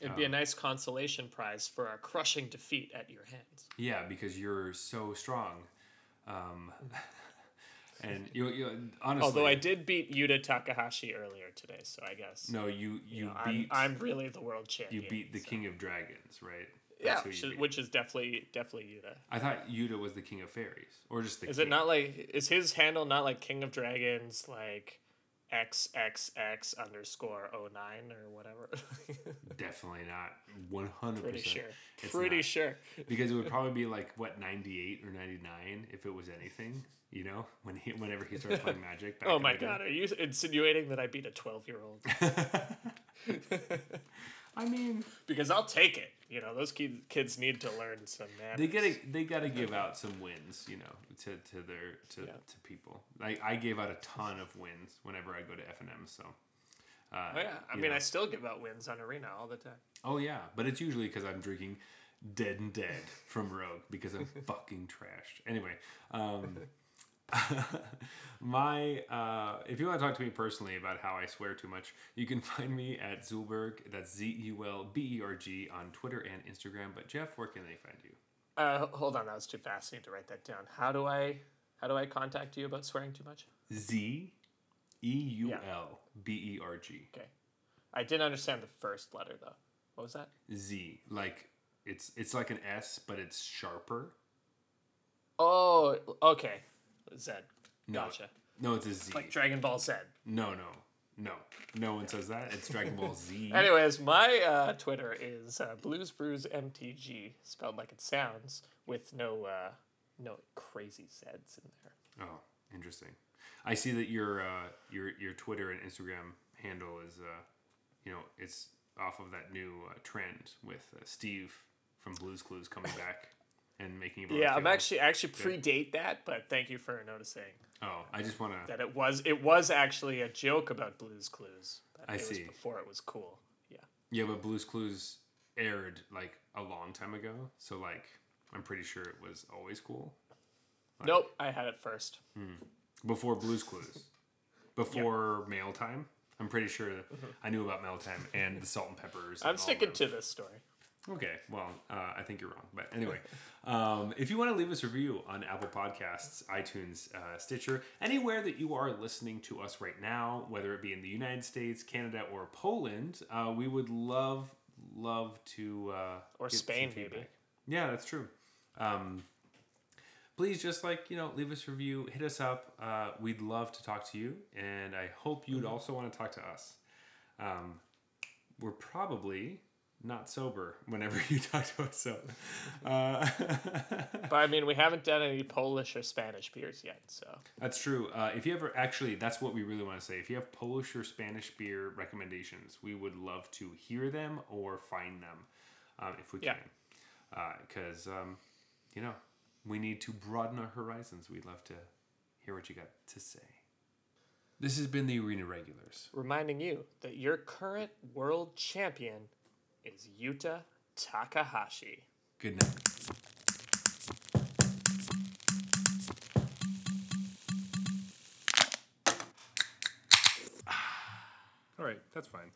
It'd Um, be a nice consolation prize for our crushing defeat at your hands. Yeah, because you're so strong. Um, (laughs) and you, you honestly, Although I did beat Yuta Takahashi earlier today, so I guess no, you you, you know, I'm, beat I'm really the world champion. you beat the so- King of Dragons, right? Yeah, That's who which is, which is definitely definitely Yuta. I thought Yuta was the king of fairies, or just the. Is king. it not like is his handle not like King of Dragons like XXX underscore 09 or whatever? (laughs) Definitely not. 100%. Pretty percent. sure. It's Pretty not. sure. Because it would (laughs) probably be like what ninety eight or ninety nine if it was anything. You know, when he whenever he started playing Magic. Back Oh my day. god, are you insinuating that I beat a 12 year old? (laughs) I mean, because I'll take it. You know, those kids kids need to learn some manners. they gotta they gotta give out some wins. You know, to to their to, Yeah. to people. Like I gave out a ton of wins whenever I go to F and M. So. Uh, Oh yeah, I mean, know. I still give out wins on Arena all the time. Oh yeah, but it's usually because I'm drinking Dead and Dead from Rogue because I'm (laughs) fucking trashed. Anyway, um, (laughs) (laughs) my uh, if you want to talk to me personally about how I swear too much, you can (laughs) find me at Zulberg. That's Z U L B E R G on Twitter and Instagram. But Jeff, where can they find you? Uh, hold on, that was too fast. I need to write that down. How do I how do I contact you about swearing too much? Z E U L B E R G. Okay, I didn't understand the first letter though. What was that? Z like it's it's like an S, but it's sharper. Oh, okay, Z. No, Gotcha. No, it's a Z. Like Dragon Ball Z. no, no, no. No one says that. It's Dragon Ball Z. (laughs) Anyways, my uh, Twitter is uh, Blues Brews MTG, spelled like it sounds, with no uh, no crazy Z's in there. Oh, interesting. I see that your uh, your your Twitter and Instagram handle is uh, you know it's off of that new uh, trend with uh, Steve from Blues Clues coming back (laughs) and making. everyone Yeah, I'm actually I actually predate that, but thank you for noticing Oh, I just want to. that it was it was actually a joke about Blues Clues. I it see. Was before it was cool. Yeah. Yeah, but Blues Clues aired like a long time ago, so like I'm pretty sure it was always cool Nope, I had it first. Hmm. before Blues Clues, (laughs) before Mail Time. I'm pretty sure that I knew about Mail Time and the Salt and Peppers. I'm sticking to this story. Okay, well, uh, I think you're wrong. But anyway, um, if you want to leave us a review on Apple Podcasts, iTunes, uh, Stitcher, anywhere that you are listening to us right now, whether it be in the United States, Canada, or Poland, uh, we would love, love to. Uh, Or Spain, maybe. Yeah, that's true. Um, please just like you know leave us a review hit us up uh, we'd love to talk to you and i hope you'd Mm-hmm. also want to talk to us um, we're probably not sober whenever (laughs) you talk to us so uh, (laughs) But I mean, we haven't done any Polish or Spanish beers yet, so. That's true. Uh, if you ever actually that's what we really want to say. If you have polish or spanish beer recommendations we would love to hear them or find them um, if we Yeah. can. Because um, you know we need to broaden our horizons. We'd love to hear what you got to say. This has been the arena regulars. Reminding you that your current world champion is Yuta Takahashi. good night all right that's fine